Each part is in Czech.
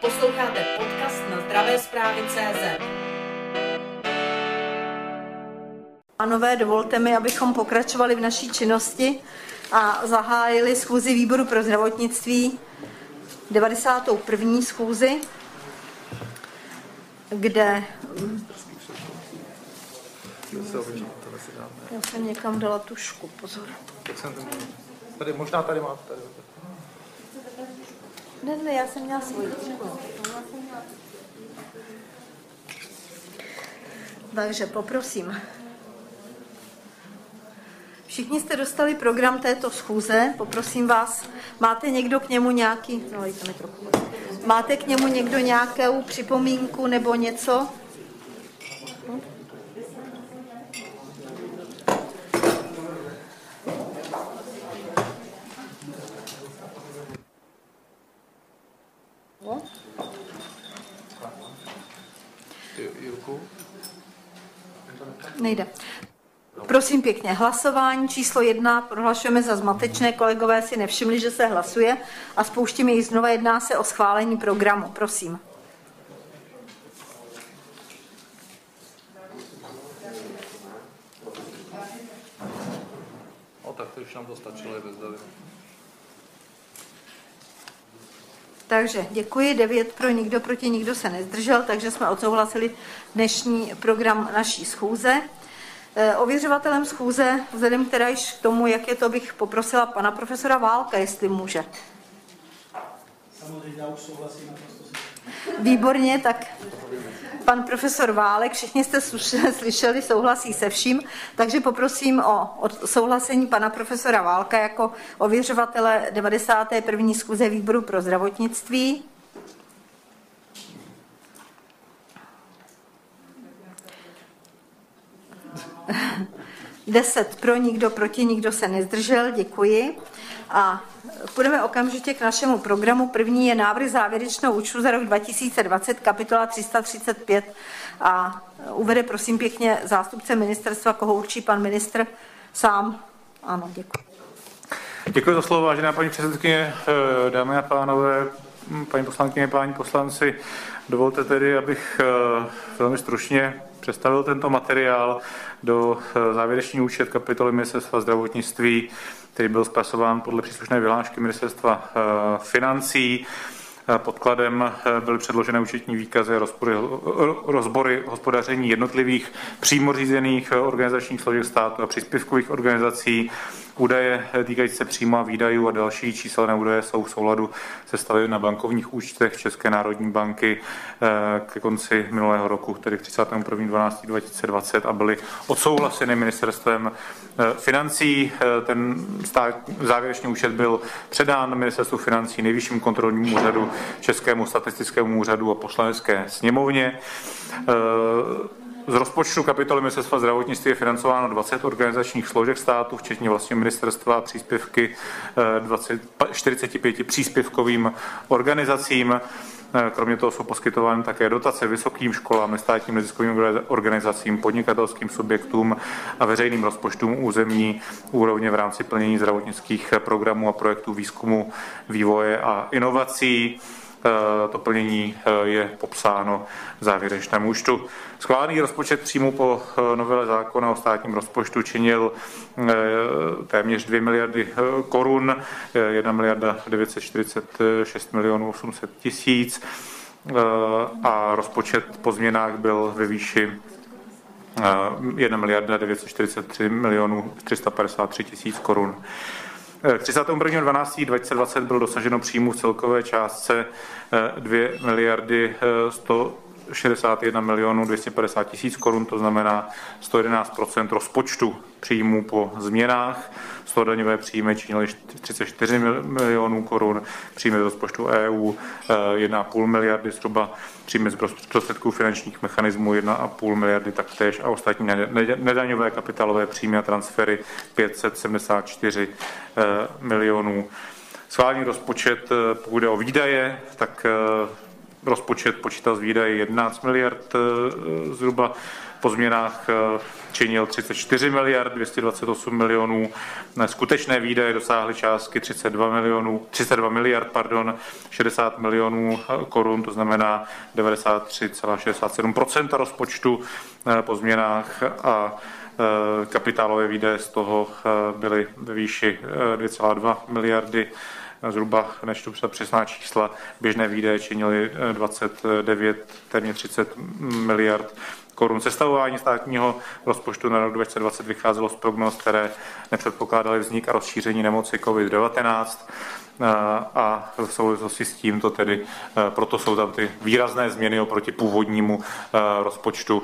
Posloucháte podcast na zdravé zprávy CZ. Pánové, dovolte mi, abychom pokračovali v naší činnosti a zahájili schůzi výboru pro zdravotnictví 91. schůzi, kde já jsem někam dala tušku, pozor. Tak jsem tady, možná tady máte. Tady. Ne, ne, já jsem měla svoji. Takže poprosím. Všichni jste dostali program této schůze, poprosím vás, máte někdo k němu nějaký, no, mi trochu. máte k němu někdo nějakou připomínku nebo něco? Nejde. Prosím pěkně, hlasování číslo jedna prohlašujeme za zmatečné. Kolegové si nevšimli, že se hlasuje a spouštíme ji znova. Jedná se o schválení programu. Prosím. O, tak to už nám to stačilo i bez Takže děkuji, devět pro, nikdo proti, nikdo se nezdržel, takže jsme odsouhlasili dnešní program naší schůze. E, ověřovatelem schůze, vzhledem teda již k tomu, jak je to, bych poprosila pana profesora Válka, jestli může. Samozřejmě, já už souhlasím. Výborně, tak pan profesor Válek, všichni jste slyšeli, souhlasí se vším, takže poprosím o, souhlasení pana profesora Válka jako ověřovatele 91. schůze výboru pro zdravotnictví. Deset pro, nikdo proti, nikdo se nezdržel, děkuji. A půjdeme okamžitě k našemu programu. První je návrh závěrečného účtu za rok 2020, kapitola 335 a uvede prosím pěkně zástupce ministerstva, koho určí pan ministr sám. Ano, děkuji. Děkuji za slovo, vážená paní předsedkyně, eh, dámy a pánové, hm, paní poslankyně, páni poslanci. Dovolte tedy, abych eh, velmi stručně představil tento materiál do eh, závěrečný účet kapitoly ministerstva zdravotnictví který byl zpracován podle příslušné vyhlášky ministerstva eh, financí. Eh, podkladem byly předložené účetní výkazy a rozbory, rozbory hospodaření jednotlivých přímo řízených organizačních složek státu a příspěvkových organizací Údaje týkající se přímo výdajů a další číselné údaje jsou v souladu se stavy na bankovních účtech České národní banky eh, ke konci minulého roku, tedy 31.12.2020 a byly odsouhlaseny ministerstvem eh, financí. Eh, ten stát, závěrečný účet byl předán ministerstvu financí, nejvyššímu kontrolnímu úřadu, Českému statistickému úřadu a poslanecké sněmovně. Z rozpočtu kapitoly Ministerstva zdravotnictví je financováno 20 organizačních složek státu, včetně vlastního ministerstva a příspěvky 20, eh, 45 příspěvkovým organizacím. Eh, kromě toho jsou poskytovány také dotace vysokým školám, nestátním neziskovým organizacím, podnikatelským subjektům a veřejným rozpočtům územní úrovně v rámci plnění zdravotnických programů a projektů výzkumu, vývoje a inovací. Eh, to plnění eh, je popsáno v závěrečném účtu. Schválený rozpočet příjmu po eh, novele zákona o státním rozpočtu činil téměř 2 miliardy korun, 1 miliarda 946 milionů 800 tisíc a rozpočet po změnách byl ve výši 1 miliarda 943 milionů 353 tisíc korun. Eh, K 31.12.2020 bylo dosaženo příjmu v celkové částce eh, 2 miliardy eh, 100 61 milionů 250 tisíc korun, to znamená 111 rozpočtu příjmů po změnách. Slodaňové příjmy činily 34 milionů korun, příjmy z rozpočtu EU 1,5 eh, miliardy zhruba, příjmy z prostředků finančních mechanismů 1,5 miliardy taktéž a ostatní nedaňové kapitálové příjmy a transfery 574 eh, milionů. Schválený rozpočet, eh, pokud jde o výdaje, tak rozpočet počítal z výdaje 11 miliard zhruba, po změnách činil 34 miliard 228 milionů. Skutečné výdaje dosáhly částky 32 milionů, 32 miliard, pardon, 60 milionů korun, to znamená 93,67% rozpočtu po změnách a kapitálové výdaje z toho byly ve výši 2,2 miliardy zhruba, než tu přesná čísla, běžné výdaje činily 29, téměř 30 miliard korun. Sestavování státního rozpočtu na rok 2020 vycházelo z prognóz, které nepředpokládaly vznik a rozšíření nemoci COVID-19 a v souvislosti s tím to tedy, proto jsou tam ty výrazné změny oproti původnímu rozpočtu,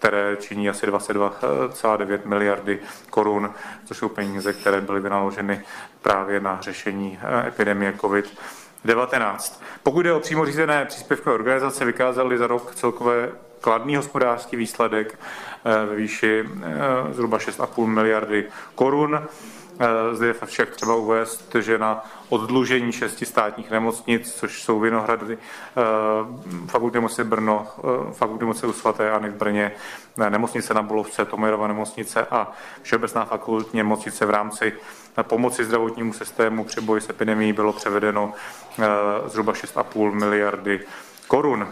které činí asi 22,9 miliardy korun, což jsou peníze, které byly vynaloženy právě na řešení epidemie COVID. 19. Pokud jde o přímo řízené příspěvkové organizace, vykázaly za rok celkové kladný hospodářský výsledek eh, ve výši eh, zhruba 6,5 miliardy korun. Eh, zde je však třeba uvést, že na oddlužení šesti státních nemocnic, což jsou Vinohrady, fakultní nemocnice Brno, fakultní nemocnice u svaté Anny v Brně, nemocnice na Bulovce, Tomerova nemocnice a Všeobecná fakultní nemocnice v rámci pomoci zdravotnímu systému při boji s epidemí bylo převedeno zhruba 6,5 miliardy korun.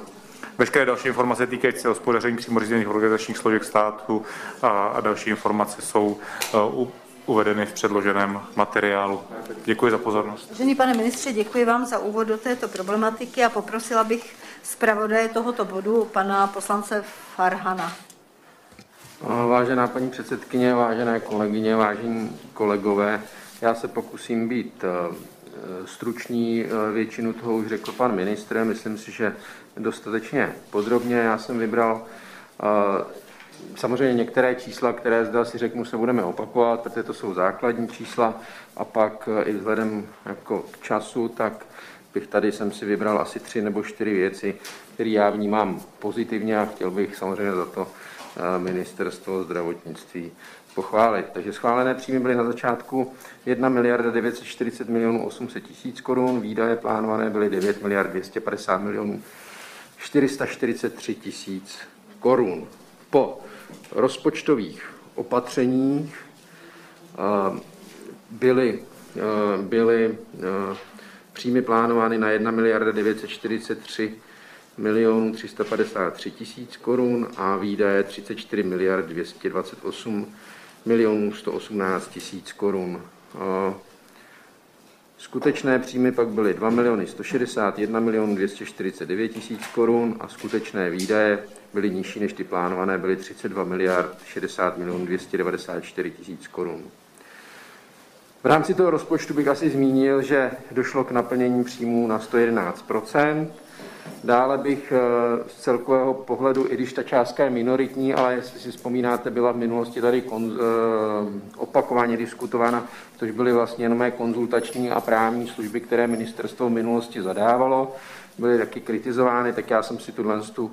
Veškeré další informace týkající se hospodaření přímo řízených organizačních složek státu a, a další informace jsou uh, uvedeny v předloženém materiálu. Děkuji za pozornost. Vážený pane ministře, děkuji vám za úvod do této problematiky a poprosila bych zpravodaje tohoto bodu, pana poslance Farhana. Vážená paní předsedkyně, vážené kolegyně, vážení kolegové, já se pokusím být uh, stručný, uh, většinu toho už řekl pan ministr, myslím si, že dostatečně podrobně. Já jsem vybral eh, samozřejmě některé čísla, které zde si řeknu, se budeme opakovat, protože to jsou základní čísla a pak eh, i vzhledem jako k času, tak bych tady jsem si vybral asi tři nebo čtyři věci, které já vnímám pozitivně a chtěl bych samozřejmě za to eh, ministerstvo zdravotnictví pochválit. Takže schválené příjmy byly na začátku 1 miliarda 940 milionů 800 tisíc korun, výdaje plánované byly 9 miliard 250 milionů 443 tisíc korun. Po rozpočtových opatřeních byly, byly příjmy plánovány na 1 miliarda 943 milionů 353 tisíc korun a výdaje 34 miliard 228 milionů 118 tisíc korun. Skutečné příjmy pak byly 2 miliony 161 milionů 249 tisíc korun a skutečné výdaje byly nižší než ty plánované, byly 32 miliard 60 milionů 294 tisíc korun. V rámci toho rozpočtu bych asi zmínil, že došlo k naplnění příjmů na 111 Dále bych eh, z celkového pohledu, i když ta částka je minoritní, ale jestli si vzpomínáte, byla v minulosti tady eh, opakovaně diskutována, což byly vlastně jenom konzultační a právní služby, které ministerstvo v minulosti zadávalo, byly taky kritizovány, tak já jsem si tuhle tu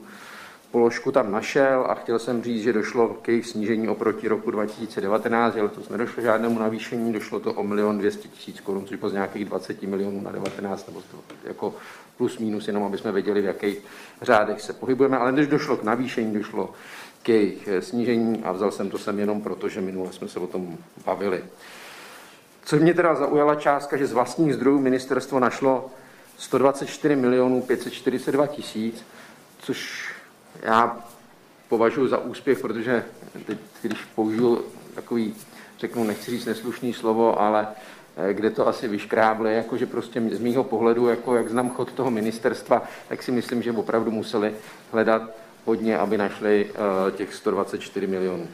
položku tam našel a chtěl jsem říct, že došlo k jejich snížení oproti roku 2019, že letos nedošlo žádnému navýšení, došlo to o milion 200 tisíc korun, což bylo z nějakých 20 milionů na 19, nebo to jako plus minus, jenom aby jsme věděli, v jakých řádech se pohybujeme, ale než došlo k navýšení, došlo k jejich eh, snížení a vzal jsem to sem jenom proto, že minule jsme se o tom bavili. Co mě teda zaujala částka, že z vlastních zdrojů ministerstvo našlo 124 milionů 542 tisíc, což já považuji za úspěch, protože teď, když použiju takový, řeknu, nechci říct neslušný slovo, ale Eh, kde to asi vyškrábli, jakože prostě z mýho pohledu, jako jak znám chod toho ministerstva, tak si myslím, že opravdu museli hledat hodně, aby našli uh, těch 124 milionů.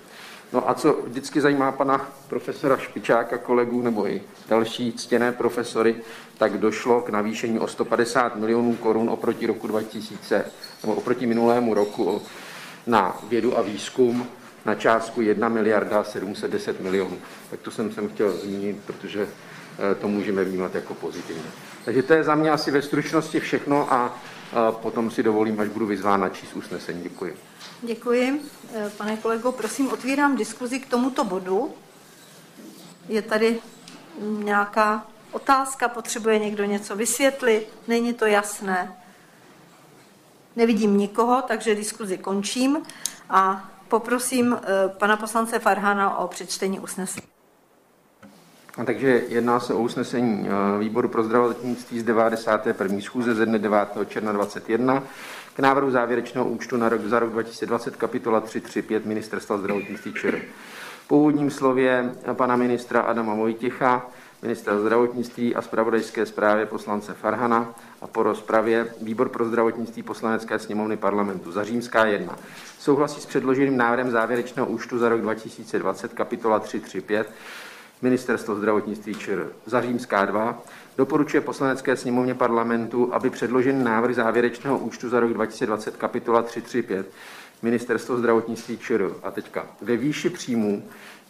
No a co vždycky zajímá pana profesora Špičáka, kolegů nebo i další ctěné profesory, tak došlo k navýšení o 150 milionů korun oproti roku 2000, nebo oproti minulému roku na vědu a výzkum na částku 1 miliarda 710 milionů. Tak to jsem sem chtěl zmínit, protože Eh, to můžeme vnímat jako pozitivně. Takže to je za mě asi ve stručnosti všechno a potom si dovolím, až budu vyzván na číst usnesení. Děkuji. Děkuji. Eh, pane kolego, prosím, otvírám diskuzi k tomuto bodu. Je tady nějaká otázka, potřebuje někdo něco vysvětlit, není to jasné. Nevidím nikoho, takže diskuzi končím a poprosím pana poslance Farhana o přečtení usnesení. Takže jedná se o usnesení výboru pro zdravotnictví z 91. schůze ze dne 9. června 2021 k návrhu závěrečného účtu na rok, za rok 2020 kapitola 335 Ministerstva zdravotnictví ČR. Po úvodním slově pana ministra Adama Vojtěcha, ministra zdravotnictví a zpravodajské zprávě poslance Farhana a po rozpravě výbor pro zdravotnictví poslanecké sněmovny parlamentu za římská 1. Souhlasí s předloženým návrhem závěrečného účtu za rok 2020 kapitola 335 Ministerstvo zdravotnictví ČR. Za římská 2 doporučuje poslanecké sněmovně parlamentu, aby předložený návrh závěrečného účtu za rok 2020 kapitola 335 Ministerstvo zdravotnictví ČR. A teďka ve výši příjmů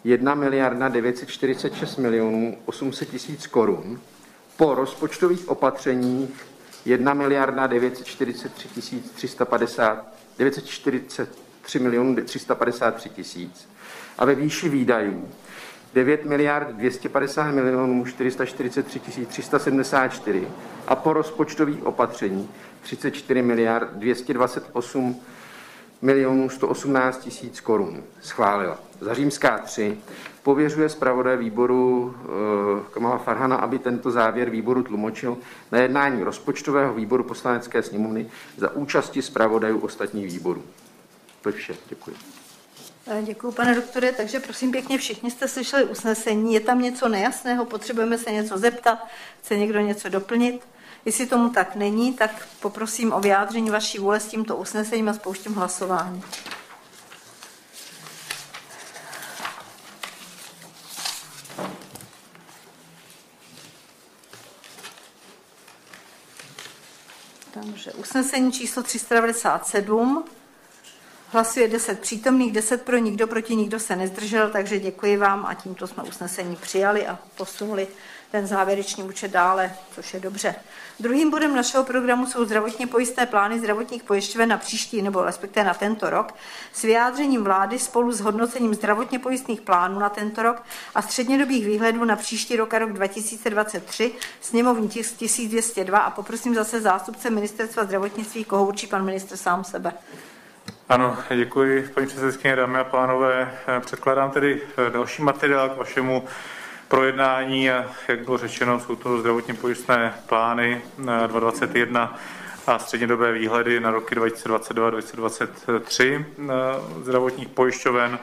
1 miliarda 946 milionů 800 tisíc korun po rozpočtových opatřeních 1 miliarda 943 tisíc 350 943 milionů 353 tisíc. A ve výši výdajů 9 miliard 250 milionů 443 374 a po rozpočtových opatření 34 miliard 228 milionů 118 tisíc korun. Schválila. Za římská 3 pověřuje zpravodaj výboru e, Kamala Farhana, aby tento závěr výboru tlumočil na jednání rozpočtového výboru poslanecké sněmovny za účasti zpravodajů ostatních výborů. To je vše. Děkuji. Eh, Děkuji, pane doktore. Takže prosím pěkně, všichni jste slyšeli usnesení. Je tam něco nejasného? Potřebujeme se něco zeptat? Chce někdo něco doplnit? Jestli tomu tak není, tak poprosím o vyjádření vaší vůle s tímto usnesením a spouštím hlasování. Takže usnesení číslo 397. Hlasuje 10 přítomných, 10 pro, nikdo proti, nikdo se nezdržel, takže děkuji vám a tímto jsme usnesení přijali a posunuli ten závěrečný účet dále, což je dobře. Druhým bodem našeho programu jsou zdravotně pojistné plány zdravotních pojišťoven na příští nebo respektive na tento rok s vyjádřením vlády spolu s hodnocením zdravotně pojistných plánů na tento rok a střednědobých výhledů na příští rok a rok 2023, sněmovní tisk 1202 a poprosím zase zástupce ministerstva zdravotnictví, koho určí pan ministr sám sebe. Ano, děkuji, paní předsedkyně, dámy a pánové. Předkládám tedy další materiál k vašemu projednání jak bylo řečeno, jsou to zdravotně pojistné plány 2021 a střednědobé výhledy na roky 2022-2023 zdravotních pojišťoven.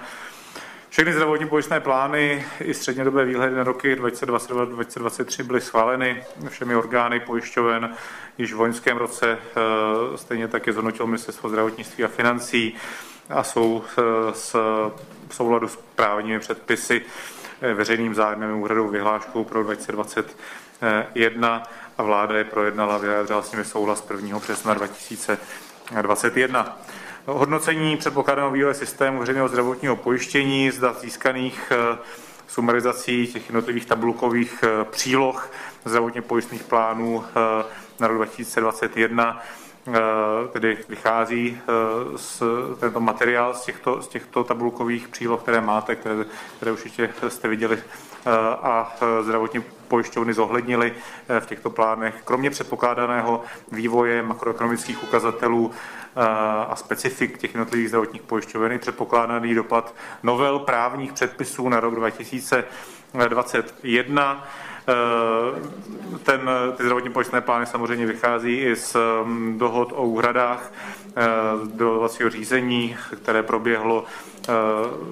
Všechny zdravotní pojistné plány i střednědobé výhledy na roky 2022-2023 byly schváleny všemi orgány pojišťoven již v loňském roce. Stejně tak je zhodnotil Ministerstvo zdravotnictví a financí a jsou s, v souladu s právními předpisy Eh, veřejným zájmem úhradou vyhláškou pro 2021 a vláda je projednala, vyjádřila s nimi souhlas 1. března 2021. Hodnocení předpokládaného vývoje systému veřejného zdravotního pojištění z dat získaných eh, sumarizací těch jednotlivých tabulkových eh, příloh zdravotně pojistných plánů na rok 2021 tedy vychází z tento materiál z těchto, z těchto tabulkových příloh, které máte, které, které určitě jste viděli a zdravotní pojišťovny zohlednili v těchto plánech. Kromě předpokládaného vývoje makroekonomických ukazatelů a specifik těch jednotlivých zdravotních pojišťoven předpokládaný dopad novel právních předpisů na rok 2021 Eh, ten, ty zdravotní pojistné plány samozřejmě vychází i z mm, dohod o úhradách eh, dohodovacího řízení, které proběhlo eh,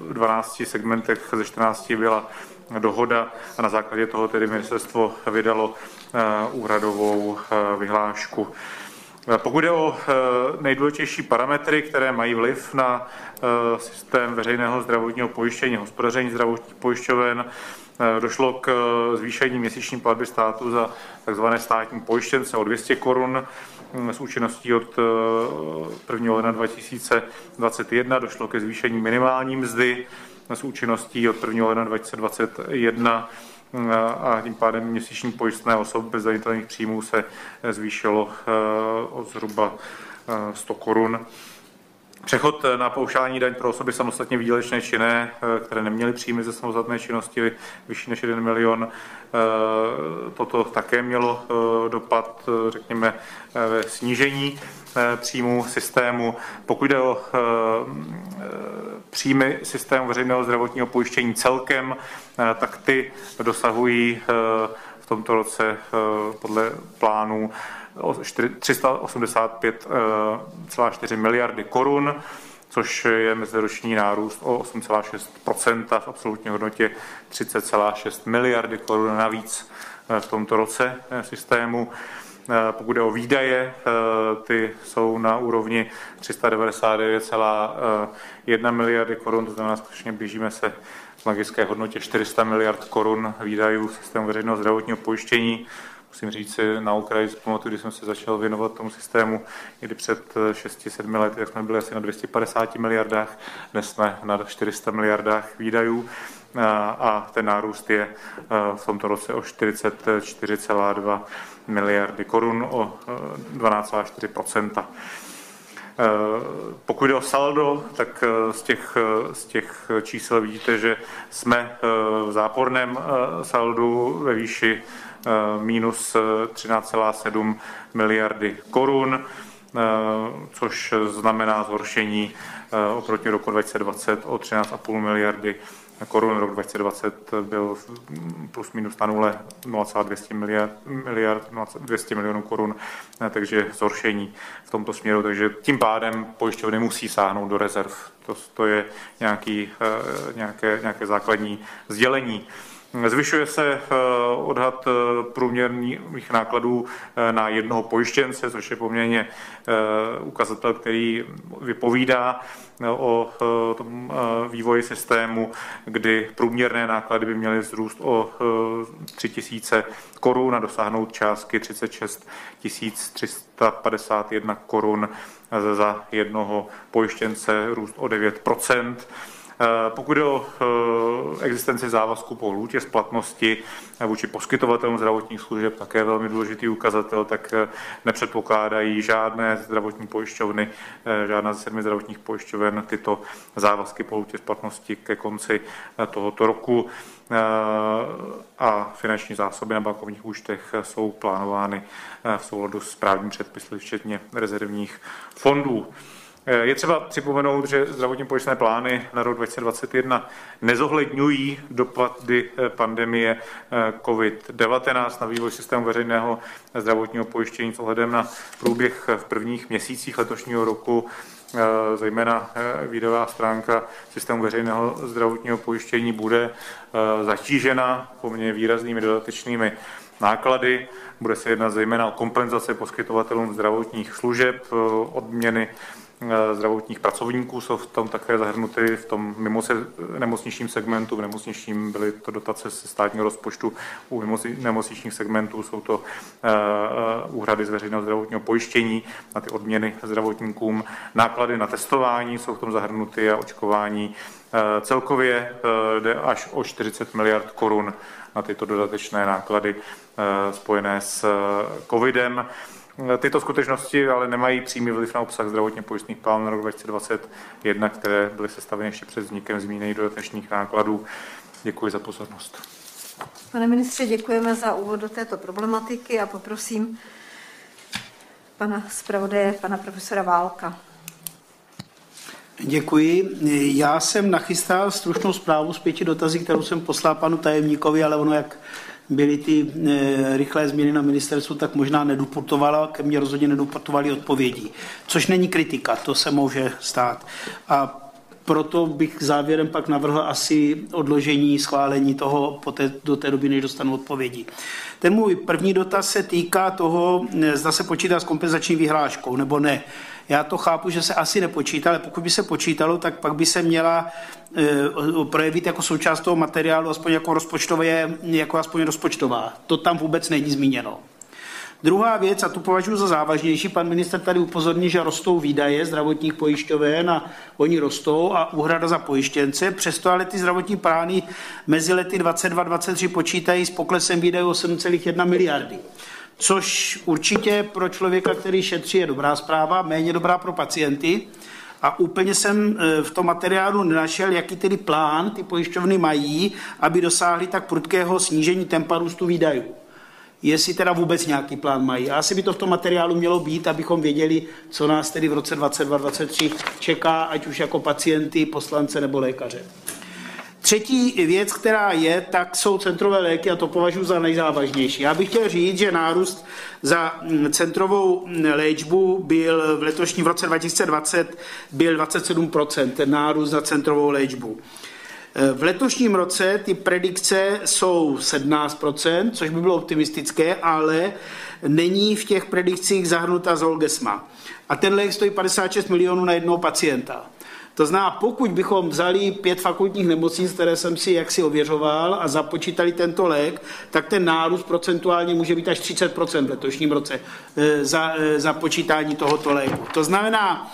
v 12 segmentech ze 14 byla dohoda a na základě toho tedy ministerstvo vydalo úhradovou vyhlášku. Pokud jde o nejdůležitější parametry, které mají vliv na systém veřejného zdravotního pojištění, hospodaření zdravotních pojišťoven, Eh, došlo k eh, zvýšení měsíční platby státu za tzv. státní pojištěnce o 200 korun mm, s účinností od 1. Eh, ledna 2021. Došlo ke zvýšení minimální mzdy s účinností od 1. ledna 2021 a tím pádem měsíční pojistné osob bez zranitelných příjmů se zvýšilo o zhruba 100 korun. Přechod na paušální daň pro osoby samostatně výdělečné činné, které neměly příjmy ze samostatné činnosti vyšší než 1 milion, toto také mělo dopad, řekněme, ve snížení příjmu systému. Pokud jde o příjmy systému veřejného zdravotního pojištění celkem, tak ty dosahují v tomto roce podle plánů 385,4 miliardy korun, což je meziroční nárůst o 8,6 v absolutní hodnotě 30,6 miliardy korun navíc v tomto roce systému. Pokud jde o výdaje, ty jsou na úrovni 399,1 miliardy korun, to znamená, skutečně blížíme se v magické hodnotě 400 miliard korun výdajů systému veřejného zdravotního pojištění musím říct na okraji pamatuju, když jsem se začal věnovat tomu systému, kdy před 6-7 lety, tak jsme byli asi na 250 miliardách, dnes jsme na 400 miliardách výdajů. A ten nárůst je v tomto roce o 44,2 miliardy korun, o 12,4% pokud jde o saldo, tak z těch, z těch čísel vidíte, že jsme v záporném saldu ve výši Eh, minus 13,7 eh, miliardy korun, eh, což znamená zhoršení oproti roku 2020 o 13,5 miliardy korun. Rok 2020 byl plus minus na nule 0,200 miliard, miliard 200 milionů korun, takže zhoršení v tomto směru. Takže tím pádem pojišťovny musí sáhnout do rezerv. To, to je nějaký, nějaké, nějaké základní sdělení. Zvyšuje se eh, odhad eh, průměrných nákladů eh, na jednoho pojištěnce, což je poměrně ukazatel, který vypovídá o tom vývoji systému, kdy průměrné náklady by měly zrůst o 3 tisíce korun a dosáhnout částky 36 351 korun za jednoho pojištěnce, růst o 9 Eh, pokud jde o eh, existenci závazku po lůtě splatnosti eh, vůči poskytovatelům zdravotních služeb, také velmi důležitý ukazatel, tak nepředpokládají žádné zdravotní pojišťovny, žádná ze sedmi zdravotních pojišťoven tyto závazky po lůtě splatnosti ke konci tohoto roku a finanční zásoby na bankovních účtech jsou plánovány v souladu s právním předpisy, včetně rezervních fondů. Je třeba připomenout, že zdravotní pojistné plány na rok 2021 nezohledňují dopady eh, pandemie eh, COVID-19 na vývoj systému veřejného zdravotního pojištění s ohledem na průběh v prvních měsících letošního roku eh, zejména výdová stránka systému veřejného zdravotního pojištění bude zatížena poměrně výraznými dodatečnými náklady. Bude se jednat zejména o kompenzace poskytovatelům zdravotních služeb, odměny Eh, zdravotních pracovníků jsou v tom také zahrnuty v tom mimo se, nemocničním segmentu. V nemocničním byly to dotace ze státního rozpočtu, u nemocničních segmentů jsou to uh, úhrady z veřejného zdravotního pojištění na ty odměny zdravotníkům. Náklady na testování jsou v tom zahrnuty a očkování. Celkově jde až o 40 miliard korun na tyto dodatečné náklady spojené s covidem. Tyto skutečnosti ale nemají přímý vliv na obsah zdravotně pojistných plánů na rok 2021, které byly sestaveny ještě před vznikem zmíněných dodatečných nákladů. Děkuji za pozornost. Pane ministře, děkujeme za úvod do této problematiky a poprosím pana zpravodaje, pana profesora Válka. Děkuji. Já jsem nachystal stručnou zprávu z pěti dotazy, kterou jsem poslal panu tajemníkovi, ale ono, jak byly ty e, rychlé změny na ministerstvu, tak možná nedoputovala, ke mně rozhodně nedoputovaly odpovědi. Což není kritika, to se může stát. A proto bych závěrem pak navrhl asi odložení schválení toho poté, do té doby, než dostanu odpovědi. Ten můj první dotaz se týká toho, zda se počítá s kompenzační vyhláškou nebo ne. Já to chápu, že se asi nepočítá, ale pokud by se počítalo, tak pak by se měla e, projevit jako součást toho materiálu, aspoň jako rozpočtové, jako aspoň rozpočtová. To tam vůbec není zmíněno. Druhá věc, a tu považuji za závažnější, pan minister tady upozorní, že rostou výdaje zdravotních pojišťoven a oni rostou a úhrada za pojištěnce. Přesto ale ty zdravotní plány mezi lety 22-23 počítají s poklesem výdajů 8,1 miliardy což určitě pro člověka, který šetří, je dobrá zpráva, méně dobrá pro pacienty. A úplně jsem v tom materiálu nenašel, jaký tedy plán ty pojišťovny mají, aby dosáhly tak prudkého snížení tempa růstu výdajů jestli teda vůbec nějaký plán mají. A asi by to v tom materiálu mělo být, abychom věděli, co nás tedy v roce 2022-2023 čeká, ať už jako pacienty, poslance nebo lékaře. Třetí věc, která je, tak jsou centrové léky a to považuji za nejzávažnější. Já bych chtěl říct, že nárůst za mm, centrovou mm, léčbu byl v letošním roce 2020 byl 27%, ten nárůst za centrovou léčbu. V letošním roce ty predikce jsou 17%, což by bylo optimistické, ale není v těch predikcích zahrnuta Zolgesma. A ten lék stojí 56 milionů na jednoho pacienta. To znamená, pokud bychom vzali pět fakultních nemocnic, které jsem si jaksi ověřoval a započítali tento lék, tak ten nárůst procentuálně může být až 30% v letošním roce eh, za, eh, za počítání tohoto léku. To znamená,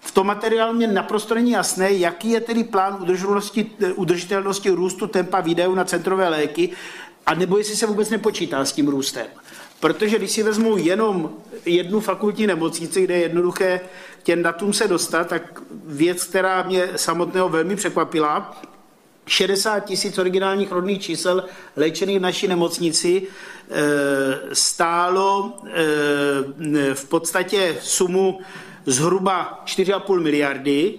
v tom materiálu mě naprosto není jasné, jaký je tedy plán udržitelnosti, udržitelnosti růstu tempa výdajů na centrové léky, a nebo jestli se vůbec nepočítá s tím růstem. Protože když si vezmu jenom jednu fakultní nemocnici, kde je jednoduché těm datům se dostat, tak věc, která mě samotného velmi překvapila, 60 tisíc originálních rodných čísel léčených v naší nemocnici e, stálo e, v podstatě sumu zhruba 4,5 miliardy,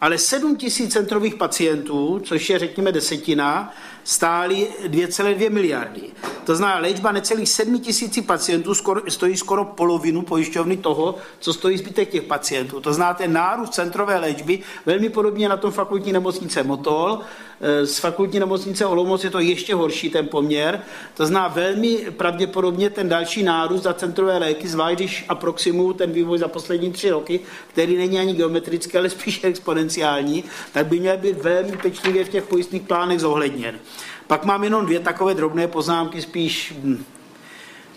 ale 7 tisíc centrových pacientů, což je řekněme desetina, stály 2,2 miliardy. To znamená, léčba necelých 7 tisíci pacientů skoro, stojí skoro polovinu pojišťovny toho, co stojí zbytek těch pacientů. To znamená, ten nárůst centrové léčby, velmi podobně na tom fakultní nemocnice Motol, eh, z fakultní nemocnice Olomouc je to ještě horší ten poměr. To znamená, velmi pravděpodobně ten další nárůst za centrové léky, zvlášť když aproximuju ten vývoj za poslední tři roky, který není ani geometrický, ale spíš exponenciální, tak by měl být velmi pečlivě v těch pojistných plánech zohledněn. Pak mám jenom dvě takové drobné poznámky, spíš hm,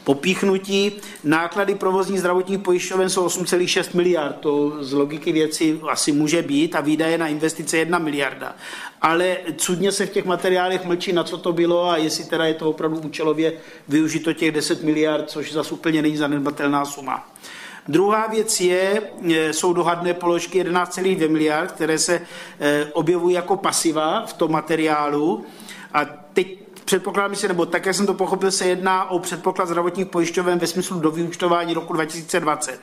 popíchnutí. Náklady provozní zdravotních pojišťoven jsou 8,6 miliard. To z logiky věci asi může být a výdaje na investice 1 miliarda. Ale cudně se v těch materiálech mlčí, na co to bylo a jestli teda je to opravdu účelově využito těch 10 miliard, což zase úplně není zanedbatelná suma. Druhá věc je, e, jsou dohadné položky 11,2 miliard, které se e, objevují jako pasiva v tom materiálu. A teď předpokládám se, nebo tak, jak jsem to pochopil, se jedná o předpoklad zdravotních pojišťoven ve smyslu do vyučtování roku 2020.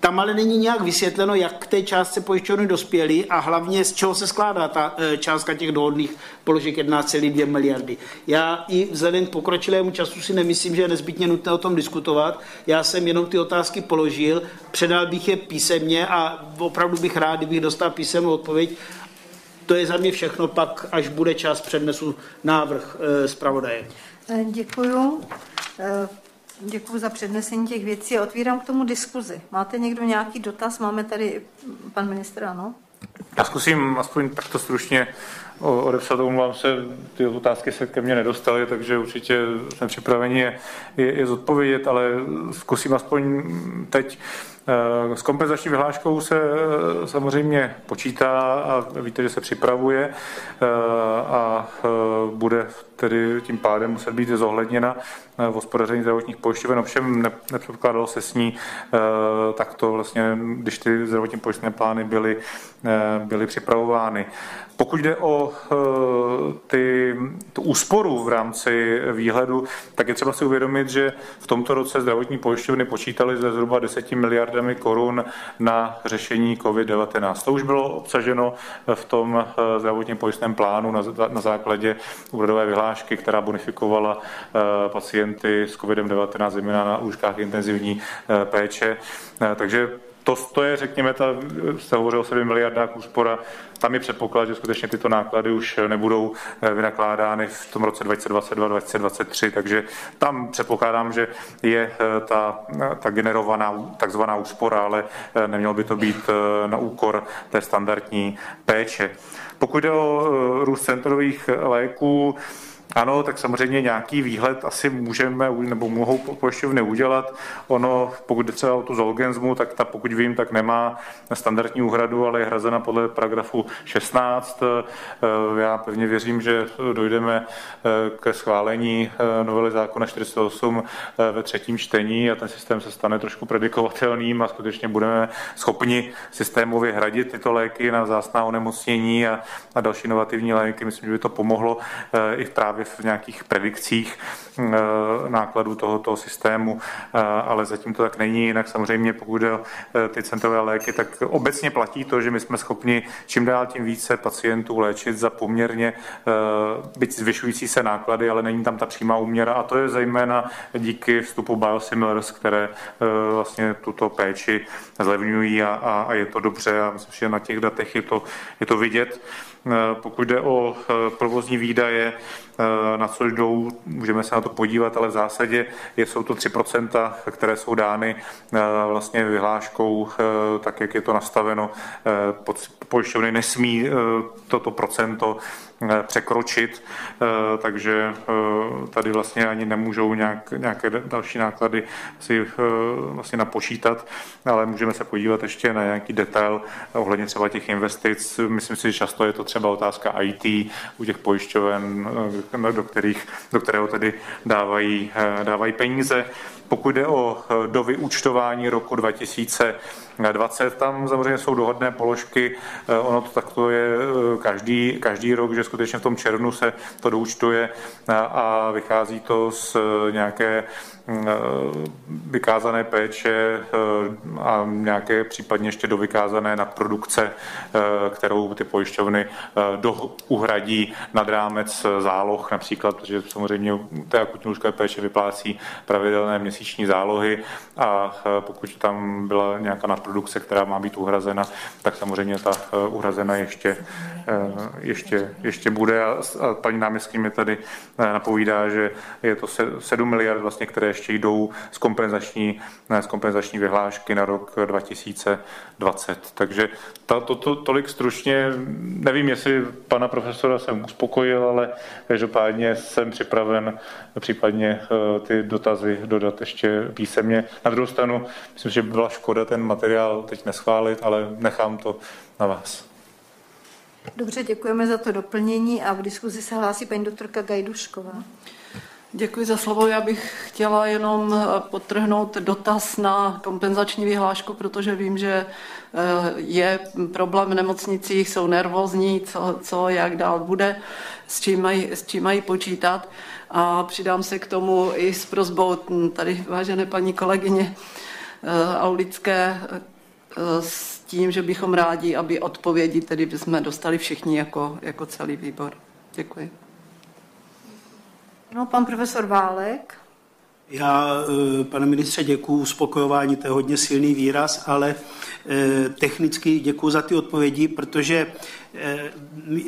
Tam ale není nějak vysvětleno, jak k té částce pojišťovny dospěly a hlavně z čeho se skládá ta e, částka těch dohodných položek 11,2 miliardy. Já i vzhledem k pokročilému času si nemyslím, že je nezbytně nutné o tom diskutovat. Já jsem jenom ty otázky položil, předal bych je písemně a opravdu bych rád, kdybych dostal písemnou odpověď to je za mě všechno, pak až bude čas přednesu návrh e, zpravodaje. Eh, děkuju. Eh, děkuji za přednesení těch věcí. Otvírám k tomu diskuzi. Máte někdo nějaký dotaz? Máme tady pan ministr, ano? Já zkusím aspoň takto stručně odepsat, omlouvám se, ty otázky se ke mně nedostaly, takže určitě jsme připraveni je, je, je zodpovědět, ale zkusím aspoň teď s kompenzační vyhláškou se eh, samozřejmě počítá a víte, že se připravuje eh, a eh, bude tedy tím pádem muset být zohledněna v hospodaření zdravotních pojišťoven. Ovšem nepředpokládalo se s ní takto vlastně, když ty zdravotní pojištěné plány byly, byly připravovány. Pokud jde o ty, tu úsporu v rámci výhledu, tak je třeba si uvědomit, že v tomto roce zdravotní pojišťovny počítaly ze zhruba 10 miliard miliardami korun na řešení COVID-19. To už bylo obsaženo v tom eh, zdravotním pojistném plánu na, na základě úrodové vyhlášky, která bonifikovala eh, pacienty s COVID-19, zejména na lůžkách intenzivní péče. Takže to, to je, řekněme, ta, se hovořilo o 7 miliardách úspora, tam je předpoklad, že skutečně tyto náklady už nebudou eh, vynakládány v tom roce 2022-2023, takže tam předpokládám, že je eh, ta, ta generovaná takzvaná úspora, ale eh, nemělo by to být na úkor té standardní péče. Pokud jde o růst centrových léků, Ano, tak samozřejmě nějaký výhled asi můžeme nebo mohou pojišťovny udělat. Ono, pokud třeba o tu Zolgensmu, tak ta, pokud vím, tak nemá standardní úhradu, ale je hrazena podle paragrafu 16. Eh, já pevně věřím, že dojdeme eh, ke schválení eh, novely zákona 48 ve třetím čtení a ten systém se stane trošku predikovatelným a skutečně budeme schopni systémově hradit tyto léky na zásná onemocnění a, a další inovativní léky. Myslím, že by to pomohlo i právě v nějakých predikcích nákladů tohoto systému, ale zatím to tak není. Jinak samozřejmě, pokud jde o ty centrové léky, tak obecně platí to, že my jsme schopni čím dál tím více pacientů léčit za poměrně byť zvyšující se náklady, ale není tam ta přímá úměra a to je zejména díky vstupu biosimilars, které vlastně tuto péči zlevňují a, a, a je to dobře a myslím, že na těch datech je to, je to vidět. Pokud jde o provozní výdaje, na což jdou, můžeme se na to podívat, ale v zásadě jsou to 3%, které jsou dány vlastně vyhláškou, tak jak je to nastaveno. Pojišťovny nesmí toto procento Eh, překročit, eh, takže eh, tady vlastně ani nemůžou nějak, nějaké další náklady si vlastně napočítat, ale můžeme se podívat ještě na nějaký detail ohledně třeba těch investic. Myslím si, že často je to třeba otázka IT u těch pojišťoven, do, kterých, do kterého tedy dávají, dávají peníze. Pokud jde o dovyúčtování roku 2000, 20. Tam samozřejmě jsou dohodné položky, eh, ono to takto je eh, každý, každý rok, že skutečně v tom červnu se to doučtuje eh, a vychází to z nějaké vykázané péče a nějaké případně ještě do vykázané nadprodukce, kterou ty pojišťovny uhradí nad rámec záloh například, protože samozřejmě té akutní lůžkové péče vyplácí pravidelné měsíční zálohy a pokud tam byla nějaká nadprodukce, produkce, která má být uhrazena, tak samozřejmě ta eh, uhrazena ještě, eh, ještě, ještě bude. A paní náměstkyně mi tady eh, napovídá, že je to 7 miliard, vlastně, které ještě jdou z kompenzační, z kompenzační vyhlášky na rok 2020. Takže to, to, to, tolik stručně, nevím, jestli pana profesora jsem uspokojil, ale každopádně jsem připraven případně ty dotazy dodat ještě písemně. Na druhou stranu, myslím, že by byla škoda ten materiál teď neschválit, ale nechám to na vás. Dobře, děkujeme za to doplnění a v diskuzi se hlásí paní doktorka Gajdušková. Děkuji za slovo. Já bych chtěla jenom potrhnout dotaz na kompenzační vyhlášku, protože vím, že eh, je problém v nemocnicích, jsou nervózní, co, co jak dál bude, s čím, mají, s čím mají počítat. A přidám se k tomu i s prozbou tady vážené paní kolegyně eh, Aulické eh, s tím, že bychom rádi, aby odpovědi tedy jsme dostali všichni jako, jako celý výbor. Děkuji. No, pan profesor Válek. Já, eh, pane ministře, děkuji. Uspokojování, to je hodně silný výraz, ale eh, technicky děkuji za ty odpovědi, protože eh,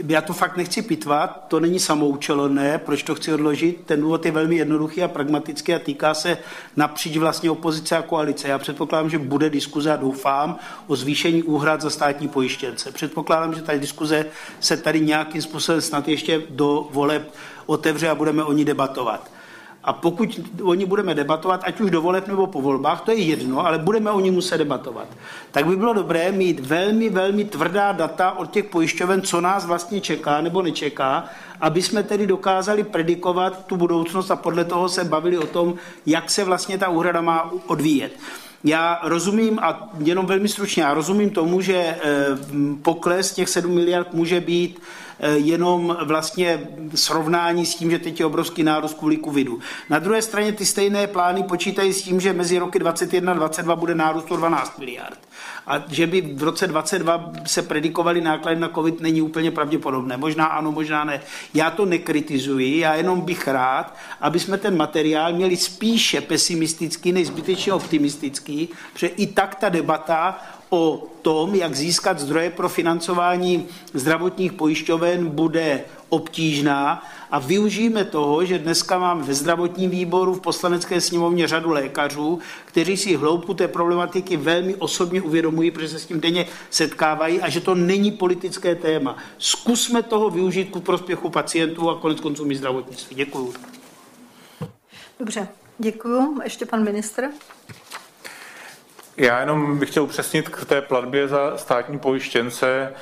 já to fakt nechci pitvat, to není samoučelné, proč to chci odložit. Ten důvod je velmi jednoduchý a pragmatický a týká se napříč vlastně opozice a koalice. Já předpokládám, že bude diskuze a doufám o zvýšení úhrad za státní pojištěnce. Předpokládám, že ta diskuze se tady nějakým způsobem snad ještě do voleb otevře a budeme o ní debatovat. A pokud o ní budeme debatovat, ať už do voleb nebo po volbách, to je jedno, ale budeme o ní muset debatovat, tak by bylo dobré mít velmi, velmi tvrdá data od těch pojišťoven, co nás vlastně čeká nebo nečeká, aby jsme tedy dokázali predikovat tu budoucnost a podle toho se bavili o tom, jak se vlastně ta úhrada má odvíjet. Já rozumím, a jenom velmi stručně, já rozumím tomu, že eh, pokles těch 7 miliard může být Eh, jenom vlastně srovnání s tím, že teď je obrovský nárůst kvůli covidu. Na druhé straně ty stejné plány počítají s tím, že mezi roky 21 a 22 bude nárůst o 12 miliard. A že by v roce 22 se predikovaly náklady na covid není úplně pravděpodobné. Možná ano, možná ne. Já to nekritizuji, já jenom bych rád, aby jsme ten materiál měli spíše pesimistický než zbytečně optimistický, protože i tak ta debata o tom, jak získat zdroje pro financování zdravotních pojišťoven, bude obtížná a využijeme toho, že dneska mám ve zdravotním výboru v poslanecké sněmovně řadu lékařů, kteří si hloubku té problematiky velmi osobně uvědomují, protože se s tím denně setkávají a že to není politické téma. Zkusme toho využít ku prospěchu pacientů a konec konců mi zdravotnictví. Děkuju. Dobře, děkuju. Ještě pan ministr. Já jenom bych chtěl upřesnit k té platbě za státní pojištěnce.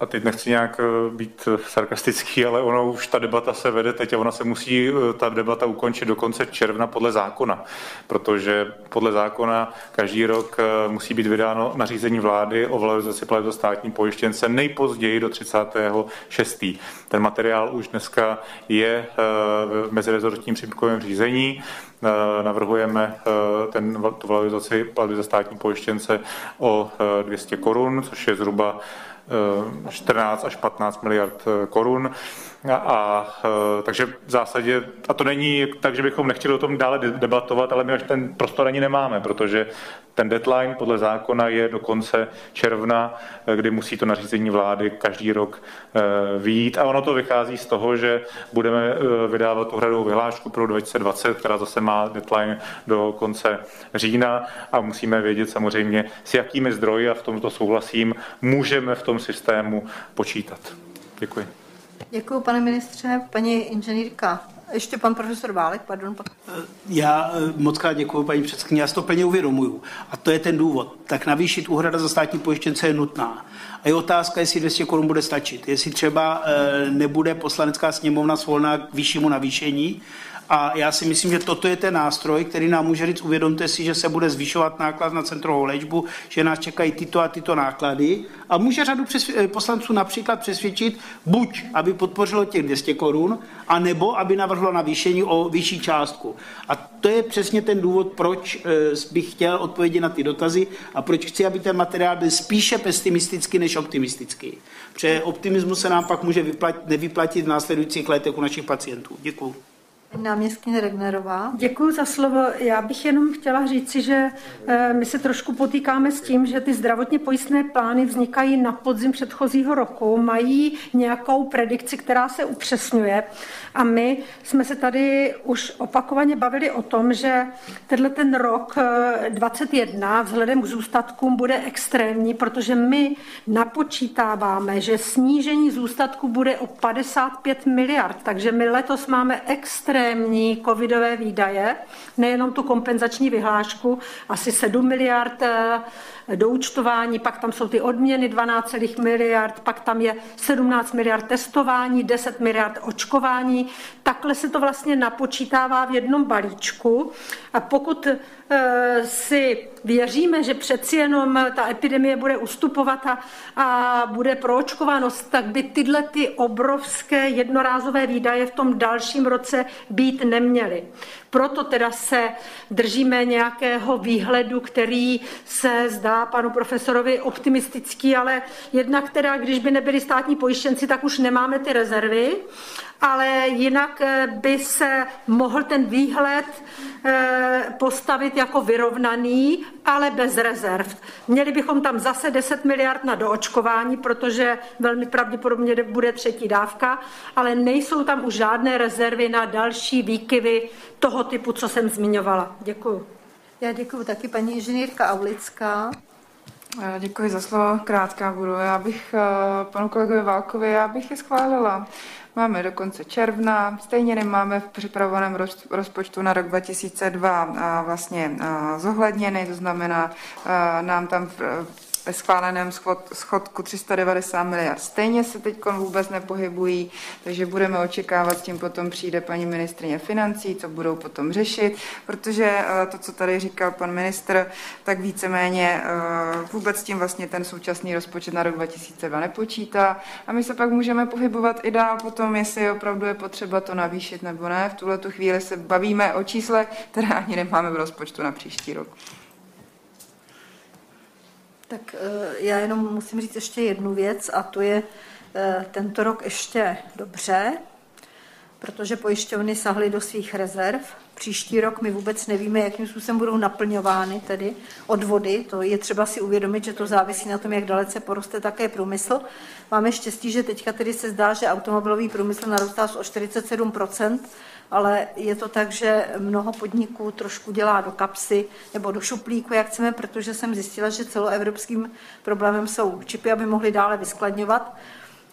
Eh, a teď nechci nějak eh, být sarkastický, ale ono už ta debata se vede teď a ona se musí eh, ta debata ukončit do konce června podle zákona, protože podle zákona každý rok eh, musí být vydáno nařízení vlády o valorizaci plateb za státní pojištěnce nejpozději do 36. Ten materiál už dneska je v mezirezortním připomínkovém řízení. Navrhujeme ten, tu valorizaci platby za státní pojištěnce o 200 korun, což je zhruba 14 až 15 miliard eh, korun. A, a, eh, takže v zásadě, a to není tak, že bychom nechtěli o tom dále debatovat, ale my až ten prostor ani nemáme, protože ten deadline podle zákona je do konce června, eh, kdy musí to nařízení vlády každý rok výjít. A ono to vychází z toho, že budeme vydávat uhradovou vyhlášku pro 2020, která zase má deadline do konce října a musíme vědět samozřejmě, s jakými zdroji, a v tomto souhlasím, můžeme v tom systému počítat. Děkuji. Děkuji, pane ministře. Paní inženýrka ještě pan profesor Válek, pardon. Já eh, moc krát děkuji, paní předsedkyně, já si to plně uvědomuju. A to je ten důvod. Tak navýšit úhrada za státní pojištěnce je nutná. A je otázka, jestli 200 korun bude stačit. Jestli třeba eh, nebude poslanecká sněmovna svolná k vyššímu navýšení, a já si myslím, že toto je ten nástroj, který nám může říct, uvědomte si, že se bude zvyšovat náklad na centrovou léčbu, že nás čekají tyto a tyto náklady. A může řadu eh, poslanců například přesvědčit, buď aby podpořilo těch 200 korun, anebo aby navrhlo navýšení o vyšší částku. A to je přesně ten důvod, proč eh, bych chtěl odpovědět na ty dotazy a proč chci, aby ten materiál byl spíše pesimistický než optimistický. Protože optimismus se nám pak může vyplatit, nevyplatit v následujících letech u našich pacientů. Děkuji. Náměstkyně Regnerová. Děkuji za slovo. Já bych jenom chtěla říci, že eh, my se trošku potýkáme s tím, že ty zdravotně pojistné plány vznikají na podzim předchozího roku, mají nějakou predikci, která se upřesňuje a my jsme se tady už opakovaně bavili o tom, že tenhle ten rok 21 eh, vzhledem k zůstatkům bude extrémní, protože my napočítáváme, že snížení zůstatku bude o 55 miliard, takže my letos máme extrémní covidové výdaje, nejenom tu kompenzační vyhlášku, asi 7 miliard eh, do účtování, pak tam jsou ty odměny 12 miliard, pak tam je 17 miliard testování, 10 miliard očkování. Takhle se to vlastně napočítává v jednom balíčku. A pokud e, si věříme, že přeci jenom ta epidemie bude ustupovat a, a bude proočkovanost, tak by tyhle ty obrovské jednorázové výdaje v tom dalším roce být neměly. Proto teda se držíme nějakého výhledu, který se zdá panu profesorovi optimistický, ale jednak teda, když by nebyli státní pojištěnci, tak už nemáme ty rezervy, ale jinak eh, by se mohl ten výhled eh, postavit jako vyrovnaný, ale bez rezerv. Měli bychom tam zase 10 miliard na doočkování, protože velmi pravděpodobně bude třetí dávka, ale nejsou tam už žádné rezervy na další výkyvy toho typu, co jsem zmiňovala. Děkuji. Já děkuji taky paní inženýrka Aulická. Děkuji za slovo, krátká budu. Já bych eh, panu kolegovi Válkovi, já bych je schválila. Máme do konce června, stejně nemáme v připravovaném rozpočtu na rok 2002 eh, vlastně zohledněny, to znamená, nám tam ve schváleném schod, schodku 390 miliard. Stejně se teď vůbec nepohybují, takže budeme očekávat, tím potom přijde paní ministrině financí, co budou potom řešit, protože eh, to, co tady říkal pan ministr, tak víceméně eh, vůbec tím vlastně ten současný rozpočet na rok 2002 nepočítá a my se pak můžeme pohybovat i dál potom, jestli opravdu je potřeba to navýšit nebo ne. V tuhle tu chvíli se bavíme o čísle, které ani nemáme v rozpočtu na příští rok. Tak eh, já jenom musím říct ještě jednu věc a to je eh, tento rok ještě dobře, protože pojišťovny sahly do svých rezerv příští rok my vůbec nevíme, jakým způsobem budou naplňovány tedy odvody. To je třeba si uvědomit, že to závisí na tom, jak dalece poroste také průmysl. Máme štěstí, že teďka tedy se zdá, že automobilový průmysl narostá o 47 ale je to tak, že mnoho podniků trošku dělá do kapsy nebo do šuplíku, jak chceme, protože jsem zjistila, že celoevropským problémem jsou čipy, aby mohli dále vyskladňovat.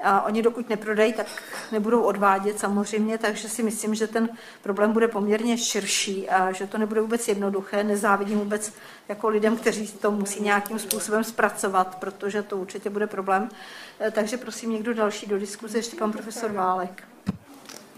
A oni dokud neprodají, tak nebudou odvádět samozřejmě, takže si myslím, že ten problém bude poměrně širší a že to nebude vůbec jednoduché. Nezávidím vůbec jako lidem, kteří to musí nějakým způsobem zpracovat, protože to určitě bude problém. Eh, takže prosím někdo další do diskuze, ještě pan profesor Válek.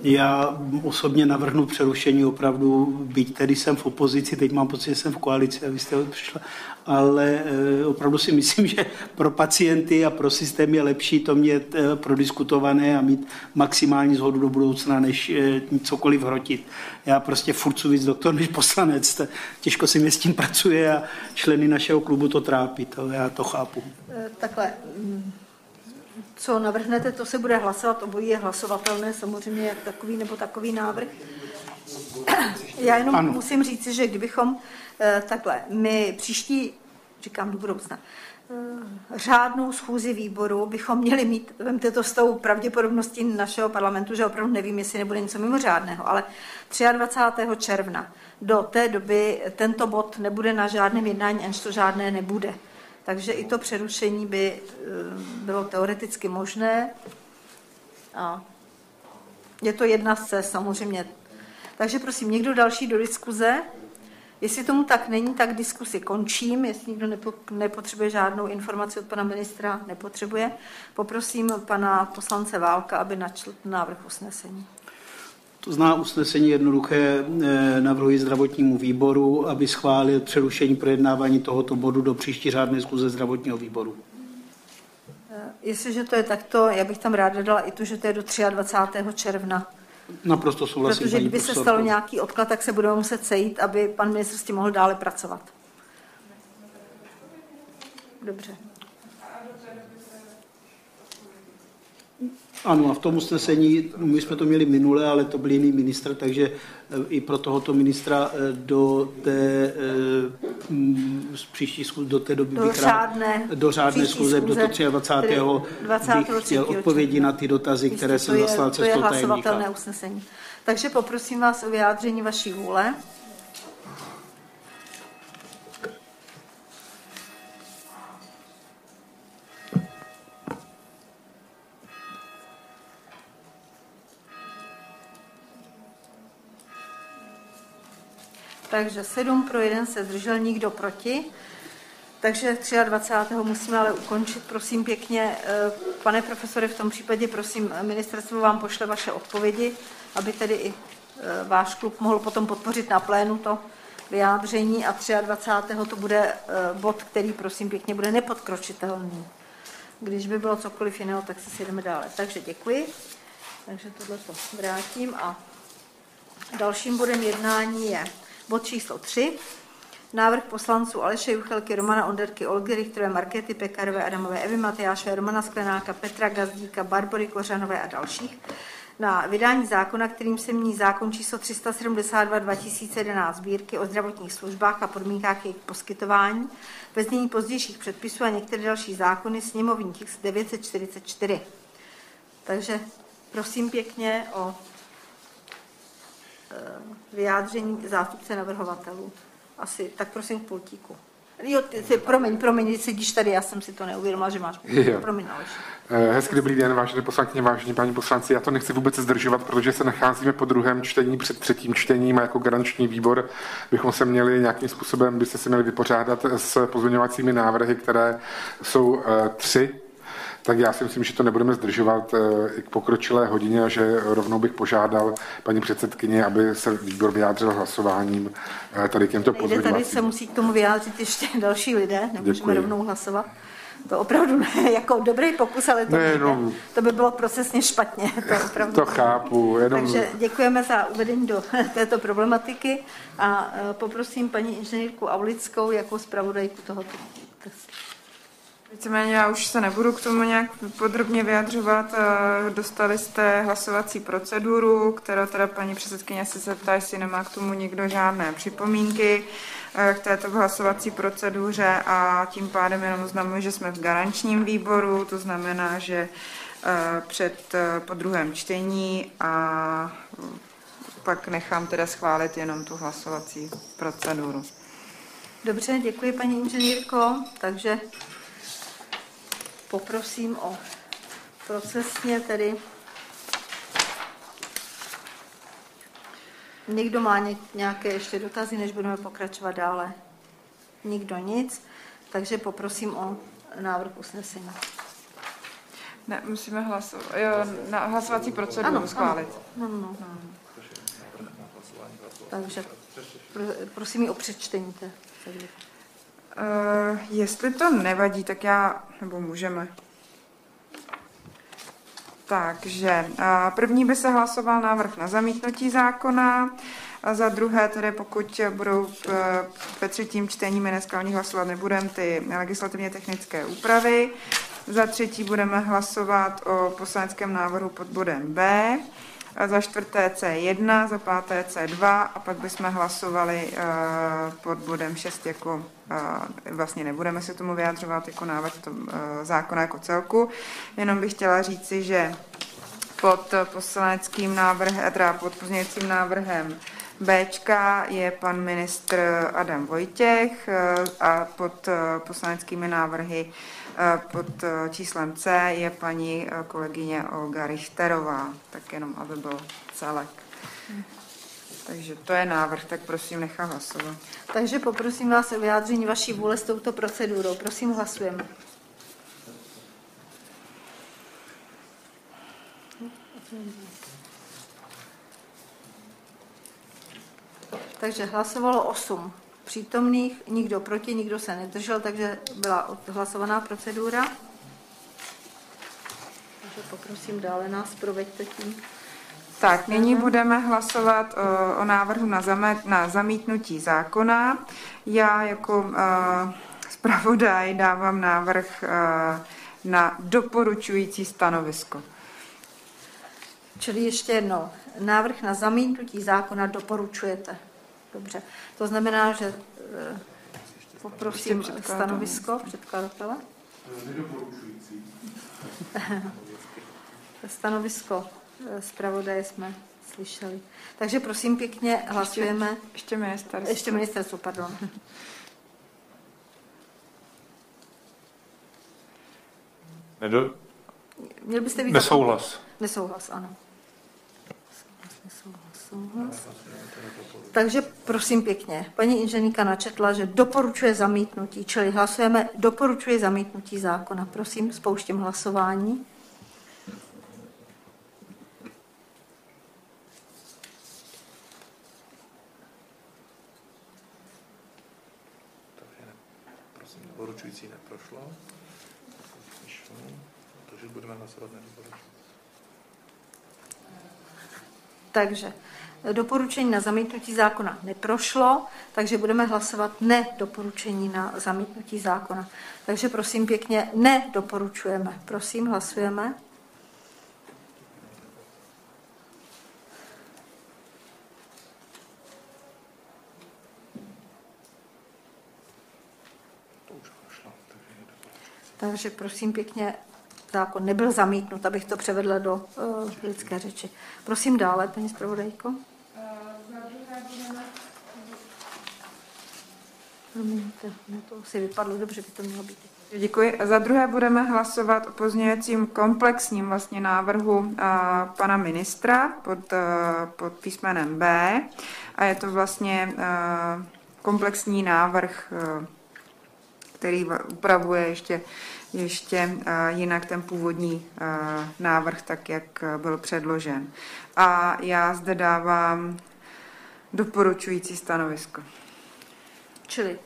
Já osobně navrhnu přerušení opravdu, byť tedy jsem v opozici, teď mám pocit, že jsem v koalici a vy jste přišla, ale eh, opravdu si myslím, že pro pacienty a pro systém je lepší to mít eh, prodiskutované a mít maximální zhodu do budoucna, než eh, cokoliv hrotit. Já prostě furt víc doktor než poslanec. Těžko si mě s tím pracuje a členy našeho klubu to trápí, to já to chápu. Takhle, mm, co navrhnete, to se bude hlasovat, obojí je hlasovatelné, samozřejmě jak takový nebo takový návrh. Já jenom ano. musím říct, že kdybychom eh, takhle, my příští, říkám do budoucna, eh, řádnou schůzi výboru bychom měli mít, vemte to s tou pravděpodobností našeho parlamentu, že opravdu nevím, jestli nebude něco mimořádného, ale 23. června do té doby tento bod nebude na žádném jednání, až to žádné nebude. Takže i to přerušení by eh, bylo teoreticky možné. A je to jedna z cest samozřejmě. Takže prosím, někdo další do diskuze? Jestli tomu tak není, tak diskusi končím. Jestli někdo nepotřebuje žádnou informaci od pana ministra, nepotřebuje. Poprosím pana poslance Válka, aby načl návrh usnesení. To zná usnesení jednoduché, eh, navrhuji zdravotnímu výboru, aby schválil přerušení projednávání tohoto bodu do příští řádné zkuze zdravotního výboru. Eh, jestliže to je takto, já bych tam ráda dala i to, že to je do 23. června. Naprosto souhlasím. Protože kdyby se stalo nějaký odklad, tak se budeme muset sejít, aby pan ministr s tím mohl dále pracovat. Dobře. Ano, a v tom usnesení, my jsme to měli minule, ale to byl jiný ministr, takže eh, i pro tohoto ministra eh, do té z příští schůze, do té doby do bych řádné, do řádné schůze, do toho 23. 20. bych chtěl odpovědi na ty dotazy, které jsem zaslal cestou tajemníka. To je hlasovatelné usnesení. Takže poprosím vás o vyjádření vaší vůle. Takže 7 pro, jeden se zdržel, nikdo proti. Takže 23. musíme ale ukončit, prosím pěkně. Eh, pane profesore, v tom případě prosím, ministerstvo vám pošle vaše odpovědi, aby tedy i eh, váš klub mohl potom podpořit na plénu to vyjádření a 23. to bude eh, bod, který prosím pěkně bude nepodkročitelný. Když by bylo cokoliv jiného, tak se sjedeme dále. Takže děkuji. Takže tohle to vrátím a dalším bodem jednání je Bod číslo 3. Návrh poslanců Aleše Juchelky, Romana Onderky, Olgy Richterové, Markety Pekarové, Adamové, Evy Matyášové, Romana Sklenáka, Petra Gazdíka, Barbory Kořanové a dalších na vydání zákona, kterým se mění zákon číslo 372 2011 sbírky o zdravotních službách a podmínkách jejich poskytování, ve znění pozdějších předpisů a některé další zákony, sněmovní tisk 944. Takže prosím pěkně o vyjádření zástupce navrhovatelů. Asi, tak prosím k pultíku. Jo, ty, ty, promiň, promiň, sedíš tady, já jsem si to neuvědomila, že máš jo. Promiň, Aleš. Eh, hezký dobrý den, vážené poslankyně, vážení páni poslanci. Já to nechci vůbec zdržovat, protože se nacházíme po druhém čtení před třetím čtením a jako garanční výbor bychom se měli nějakým způsobem, byste se měli vypořádat s pozměňovacími návrhy, které jsou uh, tři tak já si myslím, že to nebudeme zdržovat eh, i k pokročilé hodině a že rovnou bych požádal paní předsedkyně, aby se výbor vyjádřil hlasováním eh, tady k těmto pozměňovacím. Tady se musí k tomu vyjádřit ještě další lidé, nemůžeme Děkuji. rovnou hlasovat. To opravdu ne, jako dobrý pokus, ale to, ne, jenom, to by bylo procesně špatně. To, opravdu to chápu. Jenom... Takže děkujeme za uvedení do této problematiky a eh, poprosím paní inženýrku Aulickou jako zpravodajku tohoto. Víceméně já už se nebudu k tomu nějak podrobně vyjadřovat. Eh, Dostali jste hlasovací proceduru, kterou teda paní předsedkyně se zeptá, jestli nemá k tomu nikdo žádné připomínky eh, k této hlasovací proceduře a tím pádem jenom oznamuji, že jsme v garančním výboru, to znamená, že eh, před po druhém čtení a pak nechám teda schválit jenom tu hlasovací proceduru. Dobře, děkuji paní inženýrko. Takže poprosím o procesně tedy. Někdo má nějaké ještě dotazy, než budeme pokračovat dále? Nikdo nic, takže poprosím o návrh usnesení. Ne, musíme hlasovat. Jo, na hlasovací proceduru ano, schválit. Ano. No, no, no. Takže prosím mi o přečtení té Uh, jestli to nevadí, tak já, nebo můžeme. Takže uh, první by se hlasoval návrh na zamítnutí zákona, a za druhé, tedy pokud budou ve třetím čtení, my dneska o nich hlasovat nebudeme, ty legislativně technické úpravy. Za třetí budeme hlasovat o poslaneckém návrhu pod bodem B za čtvrté C1, za páté C2 a pak bychom hlasovali uh, pod bodem 6 jako, uh, vlastně nebudeme se tomu vyjadřovat jako návrh uh, zákona jako celku, jenom bych chtěla říci, že pod poslaneckým návrhem, teda pod pozměňujícím návrhem Bčka je pan ministr Adam Vojtěch a pod poslaneckými návrhy pod eh, číslem C je paní eh, kolegyně Olga Richterová, tak jenom, aby byl celek. Takže to je návrh, tak prosím nechám hlasovat. Takže poprosím vás o vyjádření vaší vůle s touto procedurou. Prosím, hlasujeme. Takže hlasovalo 8 přítomných, nikdo proti, nikdo se nedržel, takže byla odhlasovaná procedura. Takže poprosím dále nás, proveďte tím. Tak, nyní budeme hlasovat o, o návrhu na, zamet, na zamítnutí zákona. Já jako uh, zpravodaj dávám návrh uh, na doporučující stanovisko. Čili ještě jednou, návrh na zamítnutí zákona doporučujete. Dobře. To znamená, že eh, poprosím stanovisko předkladatele. Nedoporučující. stanovisko eh, zpravodaje jsme slyšeli. Takže prosím pěkně, hlasujeme. Ještě, ještě ministerstvo. Ještě ministerstvo, pardon. Nedo... Měl byste být Nesouhlas. Nesouhlas, ano. Souhlas. Takže prosím pěkně, paní inženýrka načetla, že doporučuje zamítnutí, čili hlasujeme doporučuje zamítnutí zákona. Prosím, spouštím hlasování. doporučující neprošlo. Takže budeme hlasovat nedoporučující. Takže Doporučení na zamítnutí zákona neprošlo, takže budeme hlasovat ne doporučení na zamítnutí zákona. Takže prosím pěkně, ne doporučujeme. Prosím, hlasujeme. Takže prosím pěkně, zákon nebyl zamítnut, abych to převedla do uh, lidské řeči. Prosím dále, paní zpravodajko. Promiňte, no to si vypadlo dobře, by to mělo být. Děkuji. Za druhé budeme hlasovat o pozměňovacím komplexním vlastně návrhu a, pana ministra pod, a, pod písmenem B. A je to vlastně a, komplexní návrh, a, který upravuje ještě, ještě a, jinak ten původní a, návrh, tak jak byl předložen. A já zde dávám doporučující stanovisko. Čili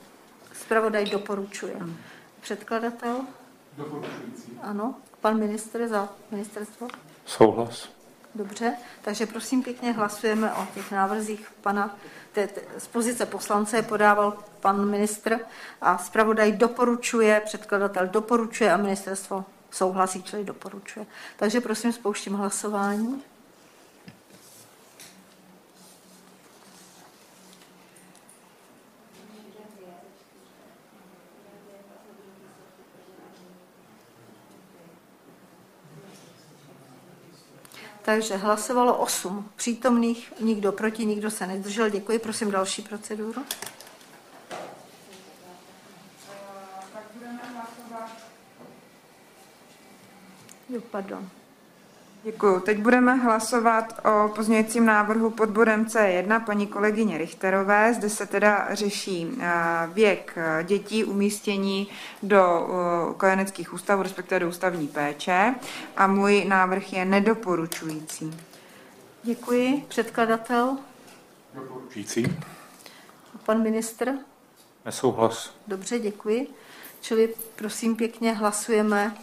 zpravodaj doporučuje. Předkladatel? Doporučující. Ano. Pan ministr za ministerstvo? Souhlas. Dobře, takže prosím pěkně hlasujeme o těch návrzích pana, te, te, z pozice poslance podával pan ministr a zpravodaj doporučuje, předkladatel doporučuje a ministerstvo souhlasí, čili doporučuje. Takže prosím, spouštím hlasování. Takže hlasovalo 8 přítomných, nikdo proti, nikdo se nezdržel. Děkuji, prosím další proceduru. Jo, pardon. Děkuji. Teď budeme hlasovat o pozměňujícím návrhu pod bodem C1 paní kolegyně Richterové. Zde se teda řeší eh, věk eh, dětí umístění do eh, kojeneckých ústavů, respektive do ústavní péče. A můj návrh je nedoporučující. Děkuji. Předkladatel? Doporučující. Pan ministr? Nesouhlas. Dobře, děkuji. Čili prosím pěkně hlasujeme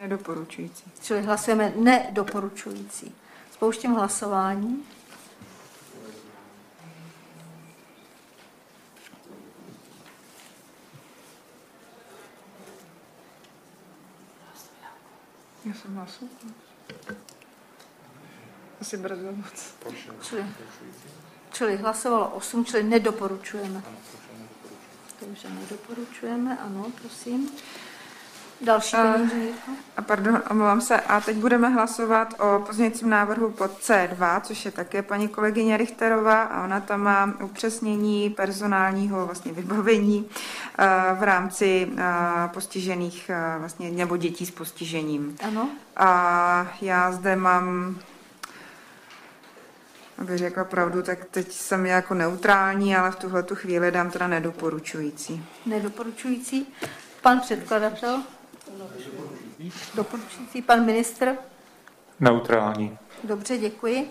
Nedoporučující. Čili hlasujeme nedoporučující. Spouštím hlasování. Já jsem hlasovala. Asi brzo moc. Čili, čili hlasovalo 8, čili nedoporučujeme. Takže nedoporučujeme, ano, prosím. Další Uh, a pardon, omlouvám se. A teď budeme hlasovat o pozměňujícím návrhu pod C2, což je také paní kolegyně Richterová a ona tam má upřesnění personálního vlastně vybavení uh, v rámci uh, postižených uh, vlastně, nebo dětí s postižením. Ano. A já zde mám abych řekla pravdu, tak teď jsem jako neutrální, ale v tuhle tu chvíli dám teda nedoporučující. Nedoporučující. Pan předkladatel? Doporučující pan ministr? Neutrální. Dobře, děkuji.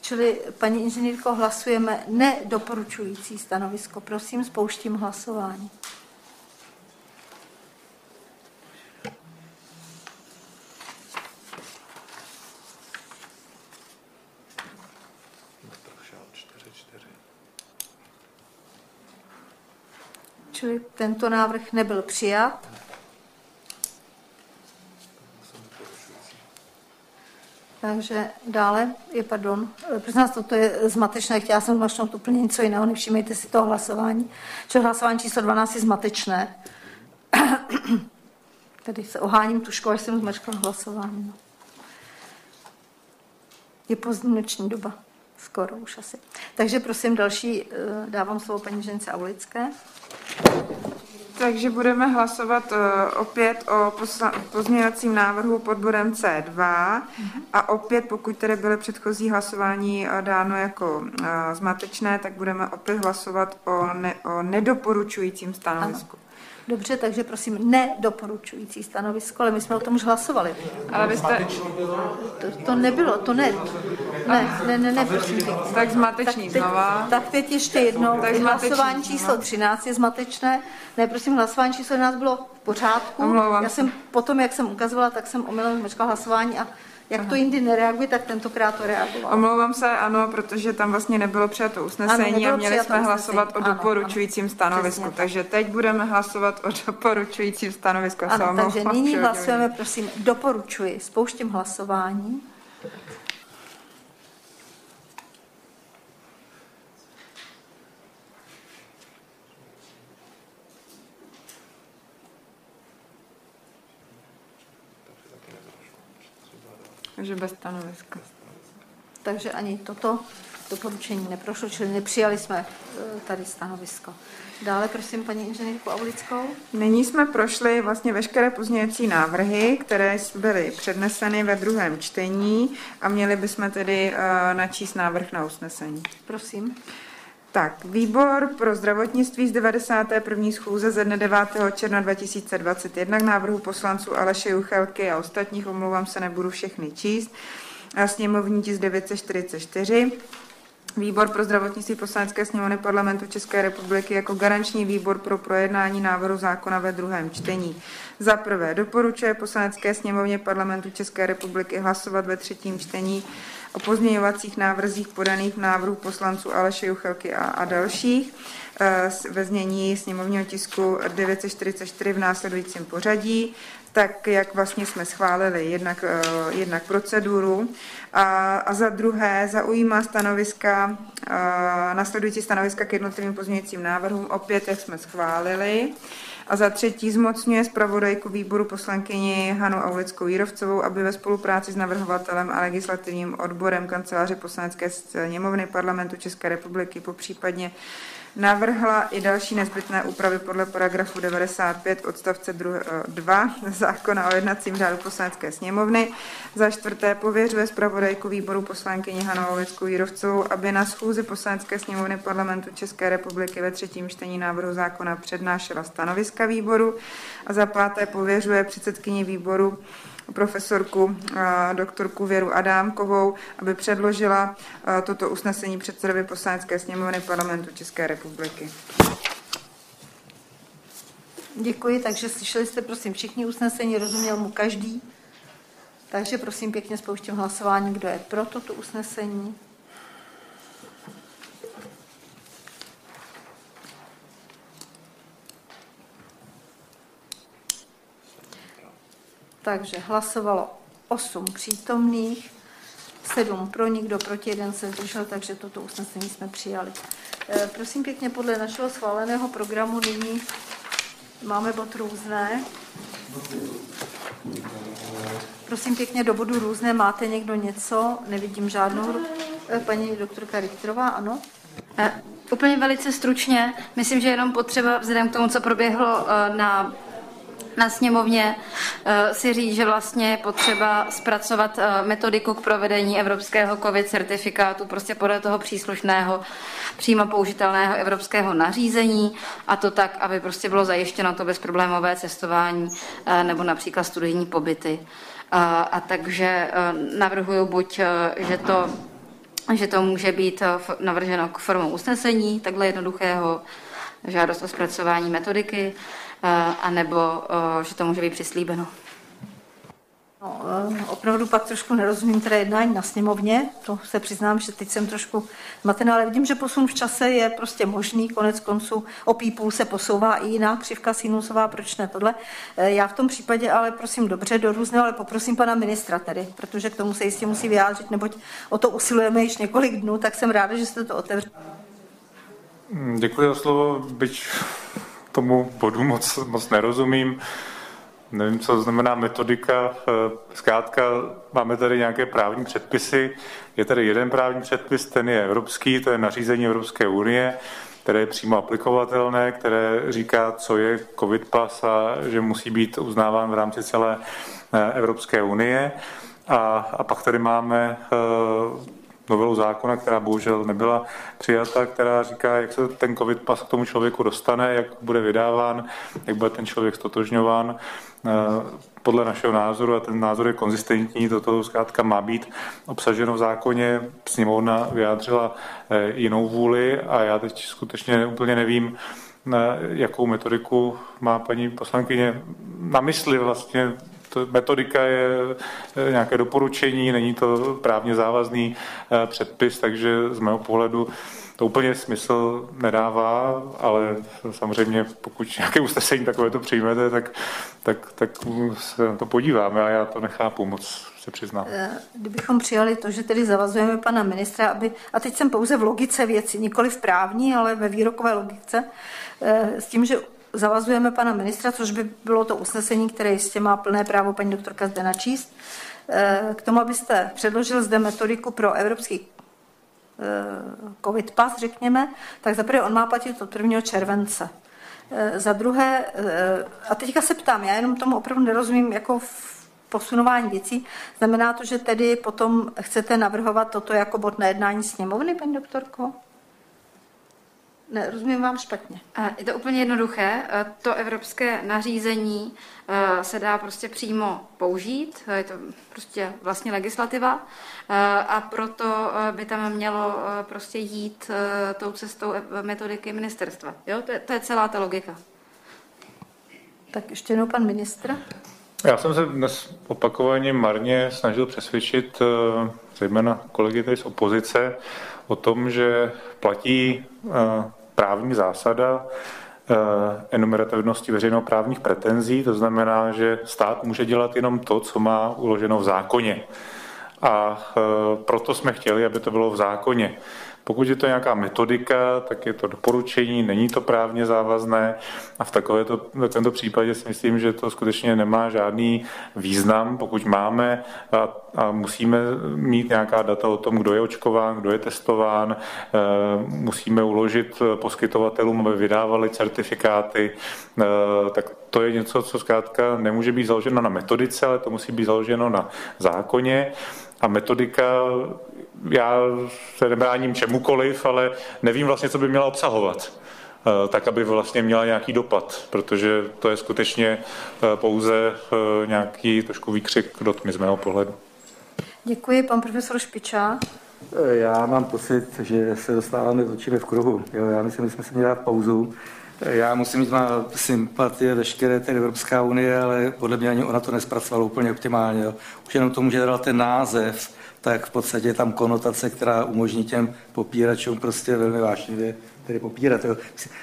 Čili, paní inženýrko, hlasujeme nedoporučující stanovisko. Prosím, spouštím hlasování. Čili tento návrh nebyl přijat. Takže dále je, pardon, prosím nás, toto je zmatečné, chtěla jsem zmačknout úplně něco jiného, nevšímejte si toho hlasování. Čili hlasování číslo 12 je zmatečné. Tady se oháním tuškou, až jsem zmačkala hlasování. No. Je pozdní noční doba. Skoro už asi. Takže prosím další, eh, dávám slovo paní žence Aulické. Takže budeme hlasovat uh, opět o pozměňovacím návrhu pod bodem C2 mm-hmm. a opět, pokud tedy byly předchozí hlasování uh, dáno jako uh, zmatečné, tak budeme opět hlasovat o, ne, o nedoporučujícím stanovisku. Ano. Dobře, takže prosím, nedoporučující stanovisko, ale my jsme o tom už hlasovali. Ale vy jste... To, to nebylo, to ne. Ne, ne, ne, ne, prosím. Tak zmatečný tak teď, znova. Tak teď ještě jednou. Tak hlasování číslo 13 je zmatečné. Ne, prosím, hlasování číslo 11 bylo v pořádku. Omlouvám Já jsem potom, jak jsem ukazovala, tak jsem omylem zmečkala hlasování a jak Aha. to jindy nereaguje, tak tentokrát to reagovalo. Omlouvám se, ano, protože tam vlastně nebylo přijato usnesení ano, a měli jsme hlasovat usnesení. o doporučujícím ano, stanovisku. Přesně. Takže teď budeme hlasovat o doporučujícím stanovisku. Ano, takže nyní hlasujeme, prosím, doporučuji. Spouštím hlasování. Takže bez stanoviska. Takže ani toto doporučení neprošlo, čili nepřijali jsme e, tady stanovisko. Dále prosím paní inženýrku Aulickou. Nyní jsme prošli vlastně veškeré pozměňovací návrhy, které byly předneseny ve druhém čtení a měli bychom tedy uh, načíst návrh na usnesení. Prosím. Tak, výbor pro zdravotnictví z 91. schůze ze dne 9. června 2021 k návrhu poslanců Aleše Juchelky a ostatních, omlouvám se, nebudu všechny číst, a sněmovní tisk 944 Výbor pro zdravotnictví poslanecké sněmovny parlamentu České republiky jako garanční výbor pro projednání návrhu zákona ve druhém čtení. Za prvé doporučuje poslanecké sněmovně parlamentu České republiky hlasovat ve třetím čtení o pozměňovacích návrzích podaných v návrhu poslanců Aleše Juchelky a, a dalších eh, ve znění sněmovního tisku 944 v následujícím pořadí tak jak vlastně jsme schválili jednak, eh, jednak proceduru a, a za druhé zaujímá stanoviska, eh, následující stanoviska k jednotlivým pozměňujícím návrhům, opět jak jsme schválili. A za třetí zmocňuje zpravodajku výboru poslankyni Hanu Aulickou Jírovcovou, aby ve spolupráci s navrhovatelem a legislativním odborem kanceláře poslanecké sněmovny parlamentu České republiky po případně navrhla i další nezbytné úpravy podle paragrafu 95 odstavce 2 zákona o jednacím řádu poslanecké sněmovny. Za čtvrté pověřuje zpravodajku výboru poslankyni Hanou Olickou Jírovcovou, aby na schůzi poslanecké sněmovny parlamentu České republiky ve třetím čtení návrhu zákona přednášela stanoviska výboru. A za páté pověřuje předsedkyni výboru profesorku doktorku Věru Adámkovou, aby předložila toto usnesení předsedovi poslanecké sněmovny parlamentu České republiky. Děkuji, takže slyšeli jste prosím všichni usnesení, rozuměl mu každý. Takže prosím pěkně spouštím hlasování, kdo je pro toto usnesení. Takže hlasovalo 8 přítomných, 7 pro, nikdo proti, jeden se zdržel, takže toto usnesení jsme přijali. Eh, prosím pěkně, podle našeho schváleného programu nyní máme bod různé. Prosím pěkně, do bodu různé máte někdo něco? Nevidím žádnou. Eh, paní doktorka Richterová, ano? Eh, úplně velice stručně, myslím, že jenom potřeba vzhledem k tomu, co proběhlo na na sněmovně eh, si říct, že vlastně je potřeba zpracovat eh, metodiku k provedení evropského COVID certifikátu prostě podle toho příslušného přímo použitelného evropského nařízení a to tak, aby prostě bylo zajištěno to bezproblémové cestování eh, nebo například studijní pobyty. A, a takže navrhuju buď, že to že to může být navrženo k formou usnesení, takhle jednoduchého, žádost o zpracování metodiky, anebo že to může být přislíbeno. No, eh, opravdu pak trošku nerozumím teda jednání na sněmovně, to se přiznám, že teď jsem trošku zmatená, ale vidím, že posun v čase je prostě možný, konec konců o půl se posouvá i jiná křivka sinusová, proč ne tohle. Eh, já v tom případě ale prosím dobře do různého, ale poprosím pana ministra tedy, protože k tomu se jistě musí vyjádřit, neboť o to usilujeme již několik dnů, tak jsem ráda, že jste to otevřeli. Děkuji za slovo, byť tomu bodu moc, moc nerozumím. Nevím, co znamená metodika. Eh, zkrátka máme tady nějaké právní předpisy. Je tady jeden právní předpis, ten je evropský, to je nařízení Evropské unie, které je přímo aplikovatelné, které říká, co je COVID pas a že musí být uznáván v rámci celé eh, Evropské unie. A, a pak tady máme uh, novelu zákona, která bohužel nebyla přijata, která říká, jak se ten covid pas k tomu člověku dostane, jak bude vydáván, jak bude ten člověk stotožňován. Eh, podle našeho názoru, a ten názor je konzistentní, toto zkrátka má být obsaženo v zákoně. Sněmovna vyjádřila eh, jinou vůli a já teď skutečně úplně nevím, jakou metodiku má paní poslankyně na mysli vlastně to metodika je nějaké doporučení, není to právně závazný eh, předpis, takže z mého pohledu to úplně smysl nedává, ale samozřejmě pokud nějaké usnesení takové to přijmete, tak, tak, tak se na to podíváme a já to nechápu moc se přiznám. Eh, kdybychom přijali to, že tedy zavazujeme pana ministra, aby, a teď jsem pouze v logice věci, nikoli v právní, ale ve výrokové logice, eh, s tím, že zavazujeme pana ministra, což by bylo to usnesení, které jistě má plné právo paní doktorka zde načíst, eh, k tomu, abyste předložil zde metodiku pro evropský eh, covid pas, řekněme, tak zaprvé on má platit od 1. července. Eh, za druhé, a teďka se ptám, já jenom tomu opravdu nerozumím jako v posunování věcí. Znamená to, že tedy potom chcete navrhovat toto jako bod na jednání sněmovny, paní doktorko? Ne, rozumím vám špatně. Je to úplně jednoduché. To evropské nařízení se dá prostě přímo použít. Je to prostě vlastně legislativa. A proto by tam mělo prostě jít tou cestou metodiky ministerstva. Jo? To, je, to je celá ta logika. Tak ještě jednou pan ministr. Já jsem se dnes opakovaně marně snažil přesvědčit zejména kolegy tady z opozice o tom, že platí právní zásada eh, enumerativnosti veřejnoprávních pretenzí, to znamená, že stát může dělat jenom to, co má uloženo v zákoně. A eh, proto jsme chtěli, aby to bylo v zákoně. Pokud je to nějaká metodika, tak je to doporučení, není to právně závazné a v takovéto, v tento případě si myslím, že to skutečně nemá žádný význam, pokud máme a, a musíme mít nějaká data o tom, kdo je očkován, kdo je testován, e, musíme uložit poskytovatelům, aby vydávali certifikáty, e, tak to je něco, co zkrátka nemůže být založeno na metodice, ale to musí být založeno na zákoně. A metodika já se nebráním čemukoliv, ale nevím vlastně, co by měla obsahovat eh, tak, aby vlastně měla nějaký dopad, protože to je skutečně eh, pouze eh, nějaký trošku výkřik do tmy z mého pohledu. Děkuji, pan profesor Špičák. Já mám pocit, že se dostáváme točíme v kruhu. Jo, já myslím, že jsme si měli dát pauzu. Já musím mít má sympatie veškeré té Evropská unie, ale podle mě ani ona to nespracovala úplně optimálně. Jo. Už jenom tomu, že dal ten název, tak v podstatě je tam konotace, která umožní těm popíračům prostě velmi vážně tedy popírat. Jo.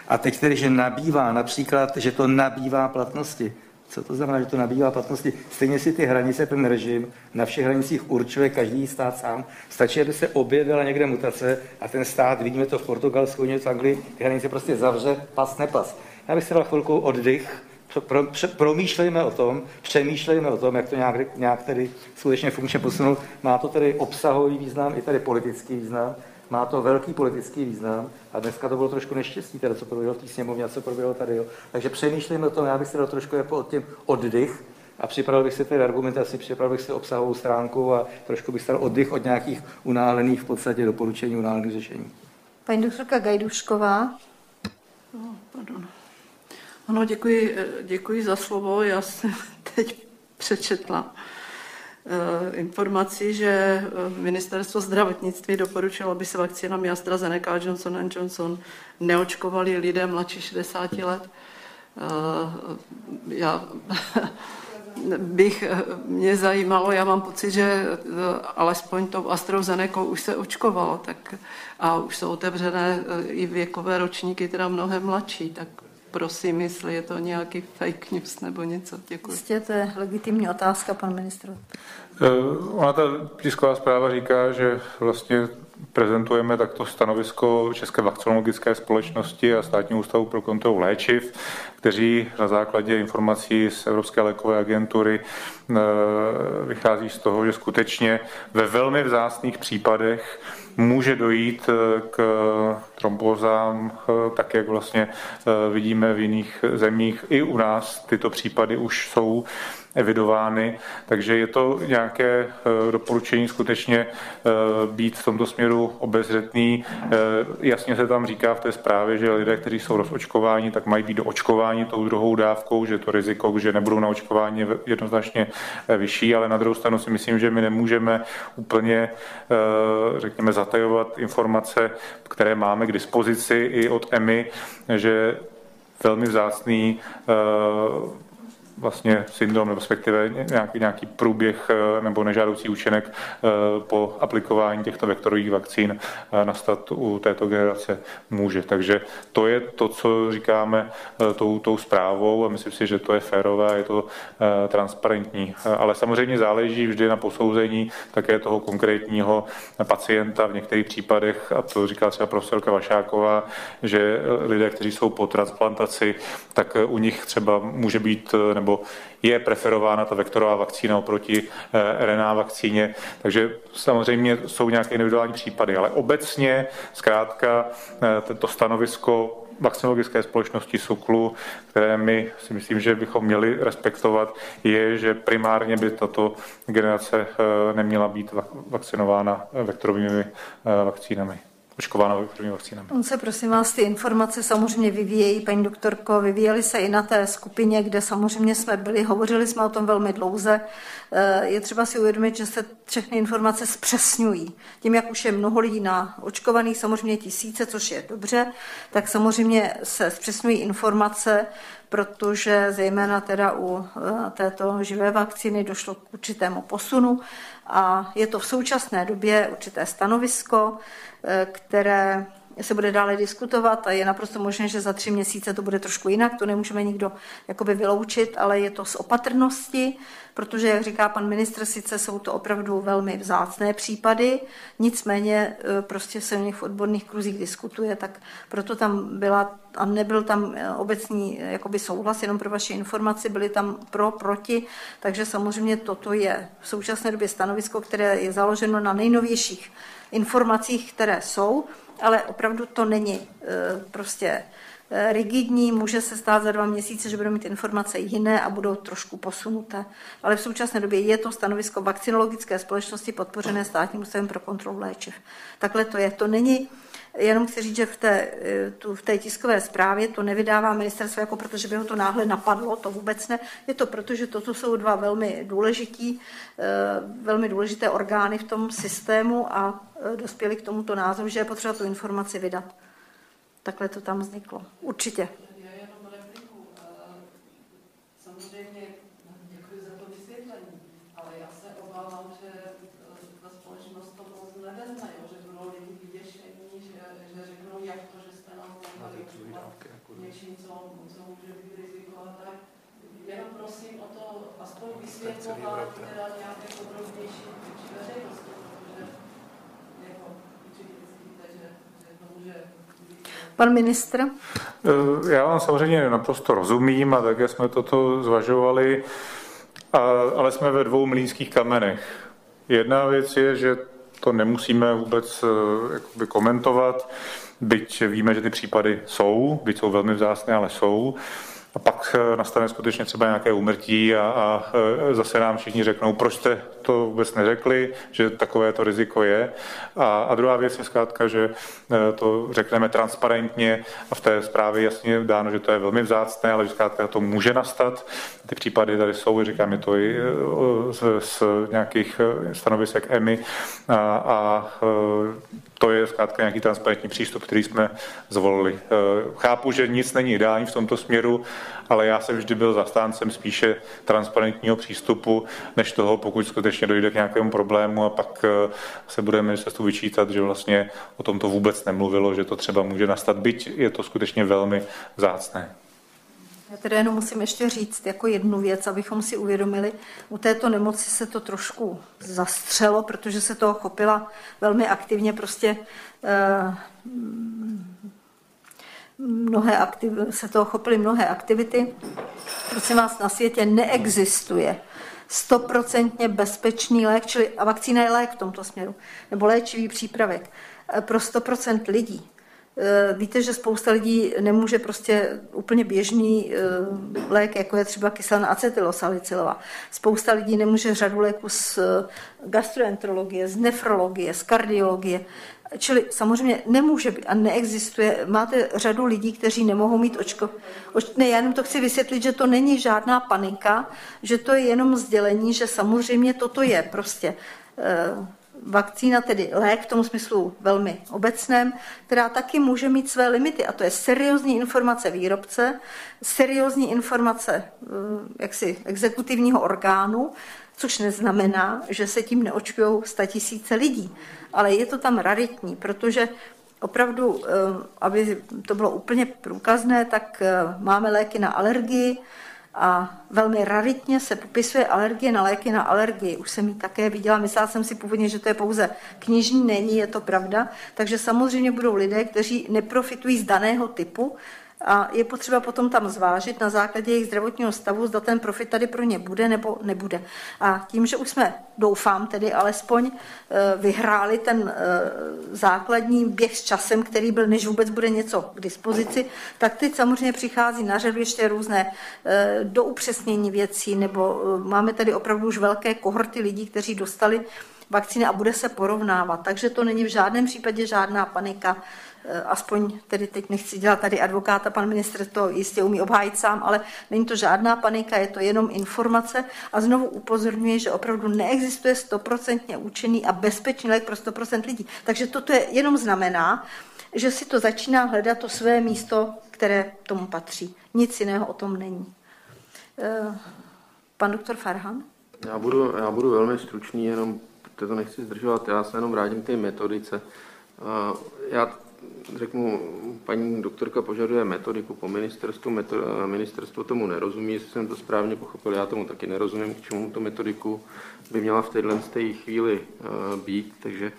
A teď tedy, že nabývá, například, že to nabývá platnosti. Co to znamená, že to nabývá platnosti? Stejně si ty hranice, ten režim na všech hranicích určuje každý stát sám. Stačí, aby se objevila někde mutace a ten stát, vidíme to v Portugalsku, v Anglii, ty hranice prostě zavře, pas, nepas. Já bych si dal chvilku oddych, pro, pře, promýšlejme o tom, přemýšlejme o tom, jak to nějak, nějak tedy skutečně funkčně posunout. Má to tedy obsahový význam i tedy politický význam. Má to velký politický význam a dneska to bylo trošku neštěstí, teda co proběhlo v té sněmovně a co proběhlo tady. Jo. Takže přemýšlejme o tom, já bych si dal trošku jako od tím oddych a připravil bych si tedy argumentaci, připravil bych si obsahovou stránku a trošku bych dal oddych od nějakých unálených v podstatě doporučení, unálených řešení. Paní doktorka Gajdušková. Oh, pardon. Ano, děkuji, děkuji za slovo. Já jsem teď přečetla eh, informaci, že eh, ministerstvo zdravotnictví doporučilo, aby se vakcínami AstraZeneca a Johnson Johnson neočkovali lidé mladší 60 let. Eh, já bych mě zajímalo, já mám pocit, že alespoň tou AstraZeneca už se očkovalo, tak a už jsou otevřené i věkové ročníky, teda mnohem mladší, tak prosím, jestli je to nějaký fake news nebo něco. Děkuji. Jistě, to je legitimní otázka, pan ministr. Uh, ona ta tisková zpráva říká, že vlastně prezentujeme takto stanovisko České vakcinologické společnosti a Státního ústavu pro kontrolu léčiv, kteří na základě informací z Evropské lékové agentury eh, vychází z toho, že skutečně ve velmi vzácných případech může dojít eh, k trombózám, eh, tak jak vlastně vidíme v jiných zemích. I u nás tyto případy už jsou evidovány, takže je to nějaké eh, doporučení skutečně eh, být v tomto směru obezřetný. Eh, jasně se tam říká v té zprávě, že lidé, kteří jsou rozočkováni, tak mají být do očkování tou druhou dávkou, že to riziko, že nebudou na očkování je jednoznačně vyšší, ale na druhou stranu si myslím, že my nemůžeme úplně, řekněme, zatajovat informace, které máme k dispozici i od EMI, že velmi vzácný vlastně syndrom, respektive nějaký, nějaký průběh eh, nebo nežádoucí účinek eh, po aplikování těchto vektorových vakcín eh, nastat u této generace může. Takže to je to, co říkáme tou, tou zprávou a myslím si, že to je férové je to transparentní. Ale samozřejmě záleží vždy na posouzení také toho konkrétního pacienta v některých případech, a to říká třeba profesorka Vašáková, že lidé, kteří jsou po transplantaci, tak u nich třeba může být nebo je preferována ta vektorová vakcína oproti eh, RNA vakcíně. Takže samozřejmě jsou nějaké individuální případy, ale obecně zkrátka eh, tento stanovisko vakcinologické společnosti SUKLu, které my si myslím, že bychom měli respektovat, je, že primárně by tato generace eh, neměla být vakcinována vektorovými vakcínami. Očkováno první vakcínami. On se prosím vás, ty informace samozřejmě vyvíjejí, paní doktorko, vyvíjely se i na té skupině, kde samozřejmě jsme byli, hovořili jsme o tom velmi dlouze. Eh, je třeba si uvědomit, že se všechny informace zpřesňují. Tím, jak už je mnoho lidí na očkovaných, samozřejmě tisíce, což je dobře, tak samozřejmě se zpřesňují informace, protože zejména teda u eh, této živé vakcíny došlo k určitému posunu a je to v současné době určité stanovisko, eh, které se bude dále diskutovat a je naprosto možné, že za tři měsíce to bude trošku jinak, to nemůžeme nikdo jakoby vyloučit, ale je to z opatrnosti, protože, jak říká pan ministr, sice jsou to opravdu velmi vzácné případy, nicméně e, prostě se o nich v odborných kruzích diskutuje, tak proto tam byla a nebyl tam e, obecný jakoby souhlas, jenom pro vaši informaci, byly tam pro, proti, takže samozřejmě toto je v současné době stanovisko, které je založeno na nejnovějších informacích, které jsou, ale opravdu to není prostě rigidní, může se stát za dva měsíce, že budou mít informace jiné a budou trošku posunuté. Ale v současné době je to stanovisko vakcinologické společnosti podpořené státním ústavem pro kontrolu léčiv. Takhle to je. To není Jenom chci říct, že v té, eh, tu, v té tiskové zprávě to nevydává ministerstvo, jako protože by ho to náhle napadlo, to vůbec ne. Je to proto, že toto jsou dva velmi důležití, eh, velmi důležité orgány v tom systému a eh, dospěli k tomuto názoru, že je potřeba tu informaci vydat. Takhle to tam vzniklo. Určitě. Pan ministr? Eh, já vám samozřejmě naprosto rozumím a také jsme toto zvažovali, ale jsme ve dvou mlínských kamenech. Jedna věc je, že to nemusíme vůbec eh, jakoby komentovat, byť víme, že ty případy jsou, byť jsou velmi vzácné, ale jsou. A pak eh, nastane skutečně třeba nějaké úmrtí a, a eh, zase nám všichni řeknou, proč jste to vůbec neřekli, že takové to riziko je. A, a druhá věc je zkrátka, že eh, to řekneme transparentně a v té zprávě jasně dáno, že to je velmi vzácné, ale že zkrátka to může nastat. Ty případy tady jsou, říkám, je to i z, z nějakých stanovisek EMI a, a to je zkrátka nějaký transparentní přístup, který jsme zvolili. Chápu, že nic není ideální v tomto směru, ale já jsem vždy byl zastáncem spíše transparentního přístupu, než toho, pokud skutečně dojde k nějakému problému a pak eh, se bude ministerstvu vyčítat, že vlastně o tom to vůbec nemluvilo, že to třeba může nastat, byť je to skutečně velmi zácné. Já tedy jenom musím ještě říct jako jednu věc, abychom si uvědomili, u této nemoci se to trošku zastřelo, protože se toho chopila velmi aktivně prostě eh, mnohé aktiv, se toho chopily mnohé aktivity. Prosím vás, na světě neexistuje stoprocentně bezpečný lék, čili a vakcína je lék v tomto směru, nebo léčivý přípravek eh, pro 100% lidí. Eh, víte, že spousta lidí nemůže prostě úplně běžný eh, lék, jako je třeba kyselina acetylosalicylová. Spousta lidí nemůže řadu léků z gastroenterologie, z nefrologie, z kardiologie. Čili samozřejmě nemůže být a neexistuje. Máte řadu lidí, kteří nemohou mít očko. Oč, ne, já jenom to chci vysvětlit, že to není žádná panika, že to je jenom sdělení, že samozřejmě toto je prostě eh, vakcína, tedy lék v tom smyslu velmi obecném, která taky může mít své limity. A to je seriózní informace výrobce, seriózní informace eh, jaksi exekutivního orgánu, což neznamená, že se tím neočkují tisíce lidí. Ale je to tam raritní, protože opravdu, eh, aby to bylo úplně průkazné, tak eh, máme léky na alergii a velmi raritně se popisuje alergie na léky na alergii. Už jsem ji také viděla, myslela jsem si původně, že to je pouze knižní, není, je to pravda. Takže samozřejmě budou lidé, kteří neprofitují z daného typu, a je potřeba potom tam zvážit na základě jejich zdravotního stavu, zda ten profit tady pro ně bude nebo nebude. A tím, že už jsme, doufám tedy alespoň, eh, vyhráli ten eh, základní běh s časem, který byl, než vůbec bude něco k dispozici, tak teď samozřejmě přichází na řadu ještě různé eh, do upřesnění věcí, nebo máme tady opravdu už velké kohorty lidí, kteří dostali vakcíny a bude se porovnávat. Takže to není v žádném případě žádná panika, aspoň tedy teď nechci dělat tady advokáta, pan ministr to jistě umí obhájit sám, ale není to žádná panika, je to jenom informace a znovu upozorňuji, že opravdu neexistuje stoprocentně účinný a bezpečný lék pro 100% lidí. Takže toto je jenom znamená, že si to začíná hledat to své místo, které tomu patří. Nic jiného o tom není. Eh, pan doktor Farhan? Já budu, já budu velmi stručný, jenom to nechci zdržovat, já se jenom vrátím k té metodice. Eh, já řeknu, paní doktorka požaduje metodiku po ministerstvu, meto, eh, ministerstvo tomu nerozumí, jestli jsem to správně pochopil, já tomu taky nerozumím, k čemu to metodiku by měla v téhle té chvíli být, takže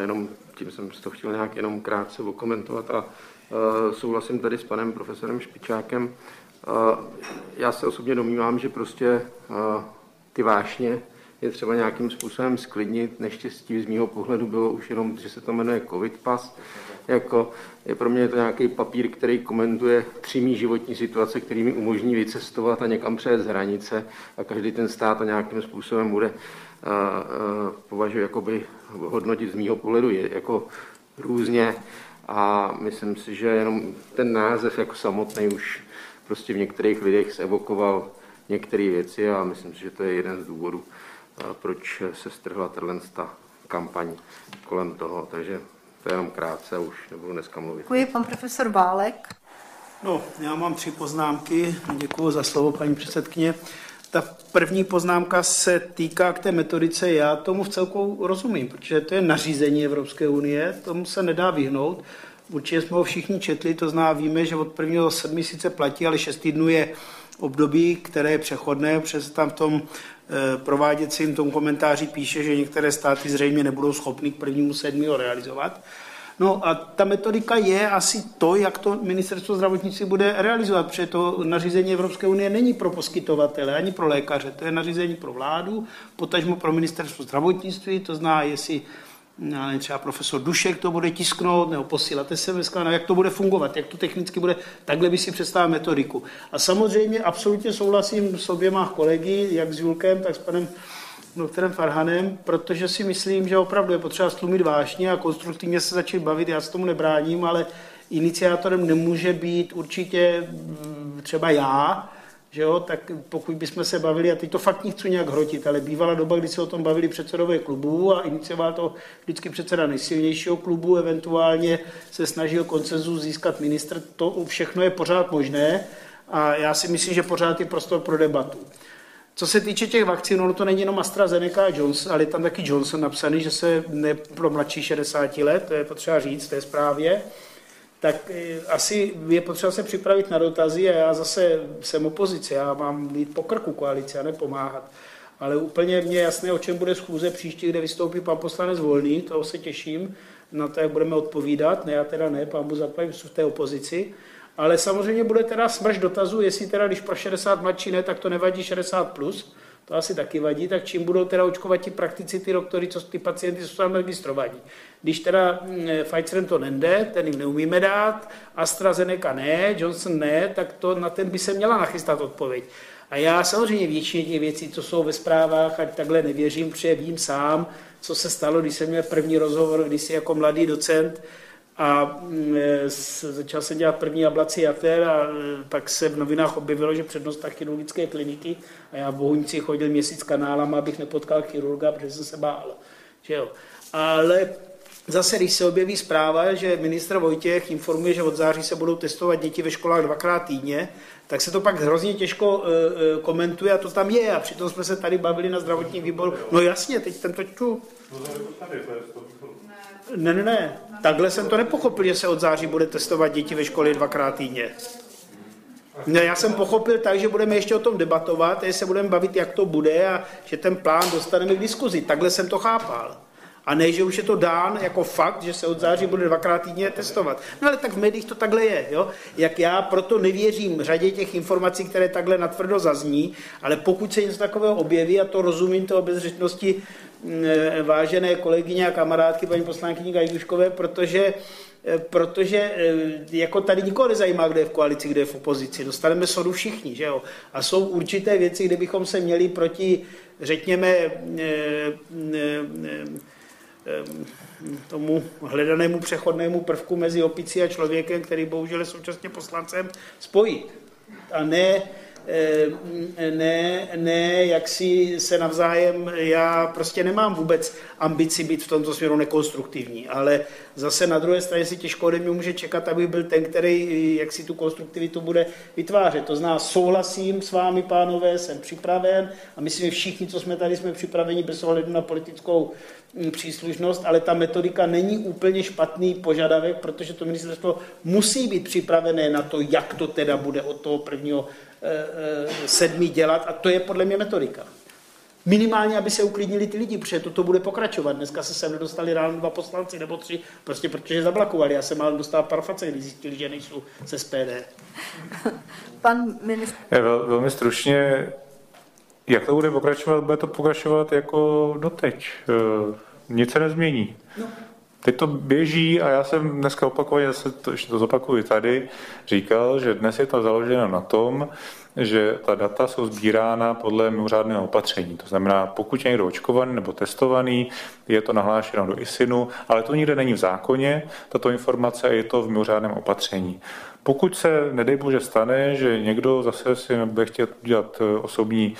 jenom tím jsem to chtěl nějak jenom krátce okomentovat a souhlasím tady s panem profesorem Špičákem. Já se osobně domnívám, že prostě ty vášně je třeba nějakým způsobem sklidnit. Neštěstí z mého pohledu bylo už jenom, že se to jmenuje COVID pas. Jako, je pro mě to nějaký papír, který komentuje tři mý životní situace, který mi umožní vycestovat a někam z hranice a každý ten stát to nějakým způsobem bude považuji jakoby hodnotit z mýho pohledu je jako různě a myslím si, že jenom ten název jako samotný už prostě v některých lidech zevokoval některé věci a myslím si, že to je jeden z důvodů, proč se strhla ta kampaň kolem toho. Takže to je jenom krátce už nebudu dneska mluvit. Děkuji, pan profesor Bálek. No, já mám tři poznámky. Děkuji za slovo, paní předsedkyně. Ta první poznámka se týká k té metodice. Já tomu v celku rozumím, protože to je nařízení Evropské unie, tomu se nedá vyhnout. Určitě jsme ho všichni četli, to zná, víme, že od prvního sedmi sice platí, ale šest týdnů je období, které je přechodné, přes tam v tom e, prováděcím tom komentáři píše, že některé státy zřejmě nebudou schopny k prvnímu sedmi realizovat. No a ta metodika je asi to, jak to ministerstvo zdravotnictví bude realizovat, protože to nařízení Evropské unie není pro poskytovatele ani pro lékaře, to je nařízení pro vládu, potažmo pro ministerstvo zdravotnictví, to zná, jestli já nevím, třeba profesor Dušek to bude tisknout nebo posílat SMS, no, jak to bude fungovat, jak to technicky bude, takhle by si představil metodiku. A samozřejmě absolutně souhlasím s oběma kolegy, jak s Julkem, tak s panem doktorem Farhanem, protože si myslím, že opravdu je potřeba stlumit vášně a konstruktivně se začít bavit. Já se tomu nebráním, ale iniciátorem nemůže být určitě mm, třeba já, že jo, tak pokud bychom se bavili, a teď to fakt nechci nějak hrotit, ale bývala doba, kdy se o tom bavili předsedové klubů a inicioval to vždycky předseda nejsilnějšího klubu, eventuálně se snažil koncenzus získat ministr, to všechno je pořád možné a já si myslím, že pořád je prostor pro debatu. Co se týče těch vakcín, ono to není jenom AstraZeneca a Johnson, ale je tam taky Johnson napsaný, že se ne pro mladší 60 let, to je potřeba říct v té zprávě, tak eh, asi je potřeba se připravit na dotazy a já zase jsem opozice, já mám být po krku koalici a nepomáhat. Ale úplně mě jasné, o čem bude schůze příští, kde vystoupí pan poslanec Volný, toho se těším, na to, jak budeme odpovídat, ne, já teda ne, pán mu zaplavím v té opozici, ale samozřejmě bude teda smrš dotazů, jestli teda, když pro 60 mladší ne, tak to nevadí 60 plus, to asi taky vadí, tak čím budou teda očkovat ti praktici, ty doktory, co ty pacienty jsou tam registrovaní. Když teda mm, Pfizerem to nende, ten jim neumíme dát, AstraZeneca ne, Johnson ne, tak to na ten by se měla nachystat odpověď. A já samozřejmě většině těch věcí, co jsou ve zprávách, ať takhle nevěřím, protože vím sám, co se stalo, když jsem měl první rozhovor, když si jako mladý docent a mm, e, začal jsem dělat první ablaci jater a pak se v novinách objevilo, že přednosta chirurgické kliniky a já v Bohuňci chodil měsíc kanálama, abych nepotkal chirurga, protože jsem se bál. Že jo. Ale Zase, když se objeví zpráva, že ministr Vojtěch informuje, že od září se budou testovat děti ve školách dvakrát týdně, tak se to pak hrozně těžko uh, komentuje a to tam je. A přitom jsme se tady bavili na zdravotním výboru. No jasně, teď ten to čtu. Ne, ne, ne. Takhle jsem to nepochopil, že se od září bude testovat děti ve škole dvakrát týdně. Ne, já jsem pochopil tak, že budeme ještě o tom debatovat, že se budeme bavit, jak to bude a že ten plán dostaneme k diskuzi. Takhle jsem to chápal. A ne, že už je to dán jako fakt, že se od září bude dvakrát týdně testovat. No ale tak v médiích to takhle je. Jo? Jak já proto nevěřím řadě těch informací, které takhle natvrdo zazní, ale pokud se něco takového objeví, a to rozumím to obezřetnosti mm, vážené kolegyně a kamarádky paní poslankyni Gajduškové, protože eh, protože eh, jako tady nikoho nezajímá, kdo je v koalici, kdo je v opozici. Dostaneme sodu všichni, že jo? A jsou určité věci, kde bychom se měli proti, řekněme, tomu hledanému přechodnému prvku mezi opicí a člověkem, který bohužel je současně poslancem, spojit. A ne Eh, ne, ne, jak si se navzájem, já prostě nemám vůbec ambici být v tomto směru nekonstruktivní, ale zase na druhé straně si těžko ode mě může čekat, aby byl ten, který jak si tu konstruktivitu bude vytvářet. To znamená, souhlasím s vámi, pánové, jsem připraven a myslím, že všichni, co jsme tady, jsme připraveni bez ohledu na politickou příslušnost, ale ta metodika není úplně špatný požadavek, protože to ministerstvo musí být připravené na to, jak to teda bude od toho prvního Eh, eh, sedmi dělat a to je podle mě metodika. Minimálně, aby se uklidnili ty lidi, protože toto bude pokračovat. Dneska se sem nedostali ráno dva poslanci nebo tři, prostě protože zablakovali. Já jsem mal dostal parface, když zjistili, že nejsou se SPD. Pan ministr. Vel, velmi stručně, jak to bude pokračovat? Bude to pokračovat jako doteď. Eh, nic se nezmění. No. Teď to běží a já jsem dneska opakovaně, zase to, ještě to zopakuju tady, říkal, že dnes je to založeno na tom, že ta data jsou sbírána podle mimořádného opatření. To znamená, pokud je někdo očkovaný nebo testovaný, je to nahlášeno do ISINu, ale to nikde není v zákoně, tato informace je to v mimořádném opatření. Pokud se, nedej bože, stane, že někdo zase si bude chtět dělat eh, osobní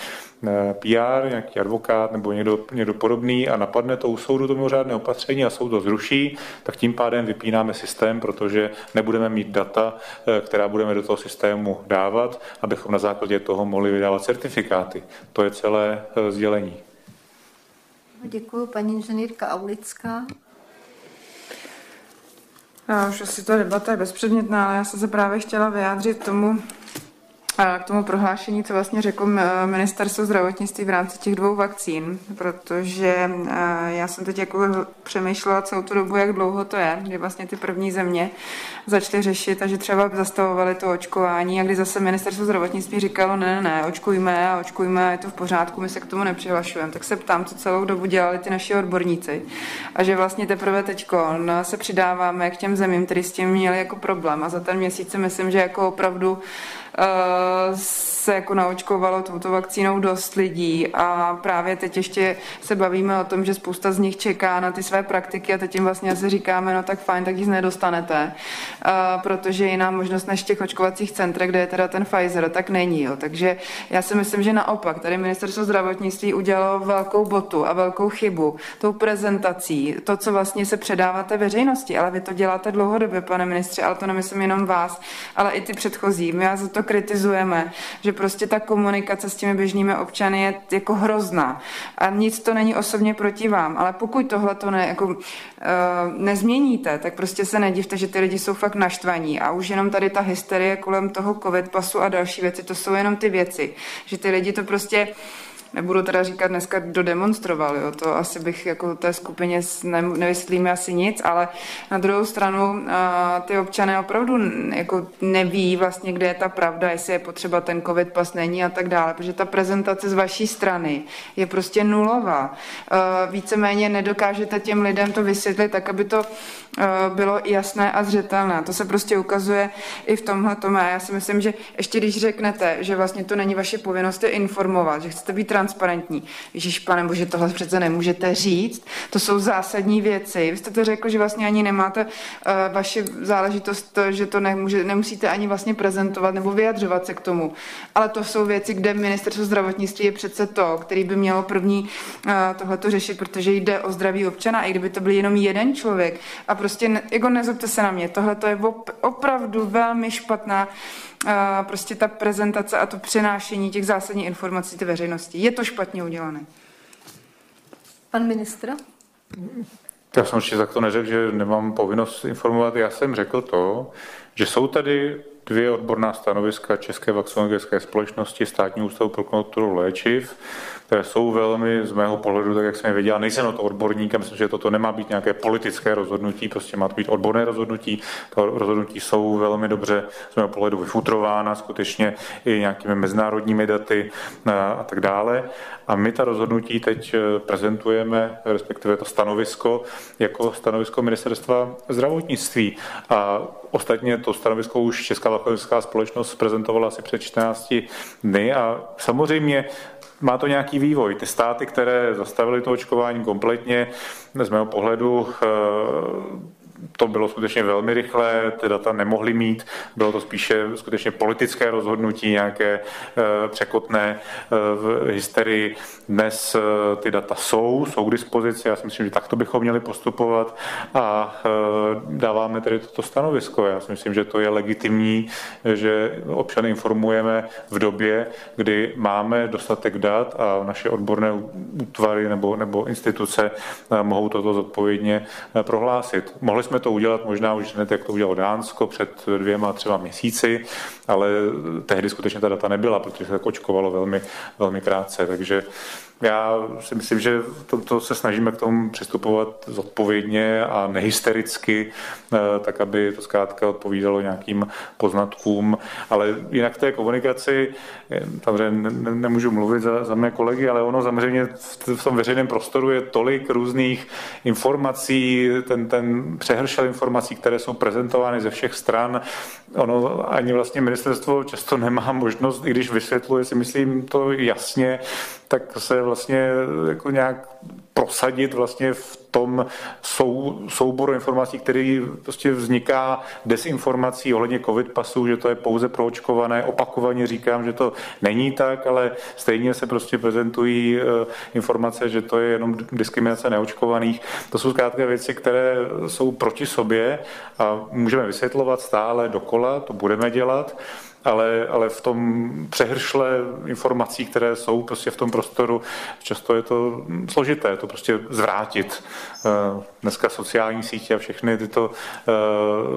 eh, PR, nějaký advokát nebo někdo, někdo podobný a napadne to u soudu to mimořádné opatření a soud to zruší, tak tím pádem vypínáme systém, protože nebudeme mít data, eh, která budeme do toho systému dávat, abychom na základě toho mohli vydávat certifikáty. To je celé sdělení. Děkuji, paní inženýrka Aulická. Já už asi ta debata je bezpředmětná, ale já jsem se právě chtěla vyjádřit tomu, k tomu prohlášení, co vlastně řekl ministerstvo zdravotnictví v rámci těch dvou vakcín, protože já jsem teď jako přemýšlela celou tu dobu, jak dlouho to je, kdy vlastně ty první země začaly řešit a že třeba zastavovali to očkování a kdy zase ministerstvo zdravotnictví říkalo, ne, ne, ne, očkujme a očkujme, je to v pořádku, my se k tomu nepřihlašujeme. Tak se ptám, co celou dobu dělali ty naši odborníci a že vlastně teprve teď se přidáváme k těm zemím, které s tím měli jako problém a za ten měsíc si myslím, že jako opravdu se jako naočkovalo touto vakcínou dost lidí a právě teď ještě se bavíme o tom, že spousta z nich čeká na ty své praktiky a teď jim vlastně asi říkáme, no tak fajn, tak jich nedostanete, protože jiná možnost než těch očkovacích centrech, kde je teda ten Pfizer, tak není. Jo. Takže já si myslím, že naopak, tady ministerstvo zdravotnictví udělalo velkou botu a velkou chybu tou prezentací, to, co vlastně se předáváte veřejnosti, ale vy to děláte dlouhodobě, pane ministře, ale to nemyslím jenom vás, ale i ty předchozí. My za to kritizujeme, že prostě ta komunikace s těmi běžnými občany je jako hrozná. A nic to není osobně proti vám, ale pokud tohle to ne, jako, uh, nezměníte, tak prostě se nedivte, že ty lidi jsou fakt naštvaní. A už jenom tady ta hysterie kolem toho covid pasu a další věci, to jsou jenom ty věci, že ty lidi to prostě nebudu teda říkat dneska, kdo demonstroval, jo, to asi bych jako té skupině ne, nevysvětlíme asi nic, ale na druhou stranu a, ty občané opravdu jako neví vlastně, kde je ta pravda, jestli je potřeba ten covid pas není a tak dále, protože ta prezentace z vaší strany je prostě nulová. A, víceméně nedokážete těm lidem to vysvětlit tak, aby to a, bylo jasné a zřetelné. To se prostě ukazuje i v tomhle tomu. Já si myslím, že ještě když řeknete, že vlastně to není vaše povinnost je informovat, že chcete být transparentní. Ježíš, pane bože, tohle přece nemůžete říct. To jsou zásadní věci. Vy jste to řekl, že vlastně ani nemáte uh, vaši záležitost, že to nemůže, nemusíte ani vlastně prezentovat nebo vyjadřovat se k tomu. Ale to jsou věci, kde ministerstvo zdravotnictví je přece to, který by mělo první uh, tohleto řešit, protože jde o zdraví občana. I kdyby to byl jenom jeden člověk. A prostě, ne, jako nezobte se na mě, tohle je op, opravdu velmi špatná prostě ta prezentace a to přenášení těch zásadních informací té veřejnosti. Je to špatně udělané. Pan ministr? Já jsem určitě tak to neřekl, že nemám povinnost informovat. Já jsem řekl to, že jsou tady dvě odborná stanoviska České vakcinologické společnosti, Státní ústavu pro kontrolu léčiv, které jsou velmi z mého pohledu, tak jak jsem je viděl, nejsem na to odborník a myslím, že toto nemá být nějaké politické rozhodnutí, prostě má to být odborné rozhodnutí. To rozhodnutí jsou velmi dobře z mého pohledu vyfutrována skutečně i nějakými mezinárodními daty a tak dále. A my ta rozhodnutí teď eh, prezentujeme, respektive to stanovisko, jako stanovisko ministerstva zdravotnictví. A ostatně to stanovisko už Česká lakonická společnost prezentovala asi před 14 dny a samozřejmě má to nějaký vývoj. Ty státy, které zastavily to očkování kompletně, z mého pohledu eh, to bylo skutečně velmi rychlé, ty data nemohli mít, bylo to spíše skutečně politické rozhodnutí, nějaké eh, překotné eh, v hysterii. Dnes eh, ty data jsou, jsou k dispozici, já si myslím, že takto bychom měli postupovat a dáváme tedy toto stanovisko. Já si myslím, že to je legitimní, že občany informujeme v době, kdy máme dostatek dat a naše odborné útvary nebo, nebo instituce mohou toto zodpovědně prohlásit. Mohli jsme to udělat možná už hned, jak to udělalo Dánsko před dvěma, třeba měsíci, ale tehdy skutečně ta data nebyla, protože se tak očkovalo velmi, velmi krátce. Takže já si myslím, že to, to se snažíme k tomu přistupovat zodpovědně a nehystericky, eh, tak aby to zkrátka odpovídalo nějakým poznatkům. Ale jinak té komunikaci, eh, samozřejmě ne, nemůžu mluvit za, za mé kolegy, ale ono samozřejmě v tom veřejném prostoru je tolik různých informací, ten, ten přehršel informací, které jsou prezentovány ze všech stran. Ono ani vlastně ministerstvo často nemá možnost, i když vysvětluje si myslím to jasně, tak se vlastně jako nějak prosadit vlastně v tom sou, souboru informací, který prostě vzniká desinformací ohledně covid pasů, že to je pouze pro očkované. Opakovaně říkám, že to není tak, ale stejně se prostě prezentují eh, informace, že to je jenom diskriminace neočkovaných. To jsou zkrátka věci, které jsou proti sobě a můžeme vysvětlovat stále dokola, to budeme dělat ale, ale v tom přehršle informací, které jsou prostě v tom prostoru, často je to složité, to prostě zvrátit. Eh, dneska sociální sítě a všechny tyto eh,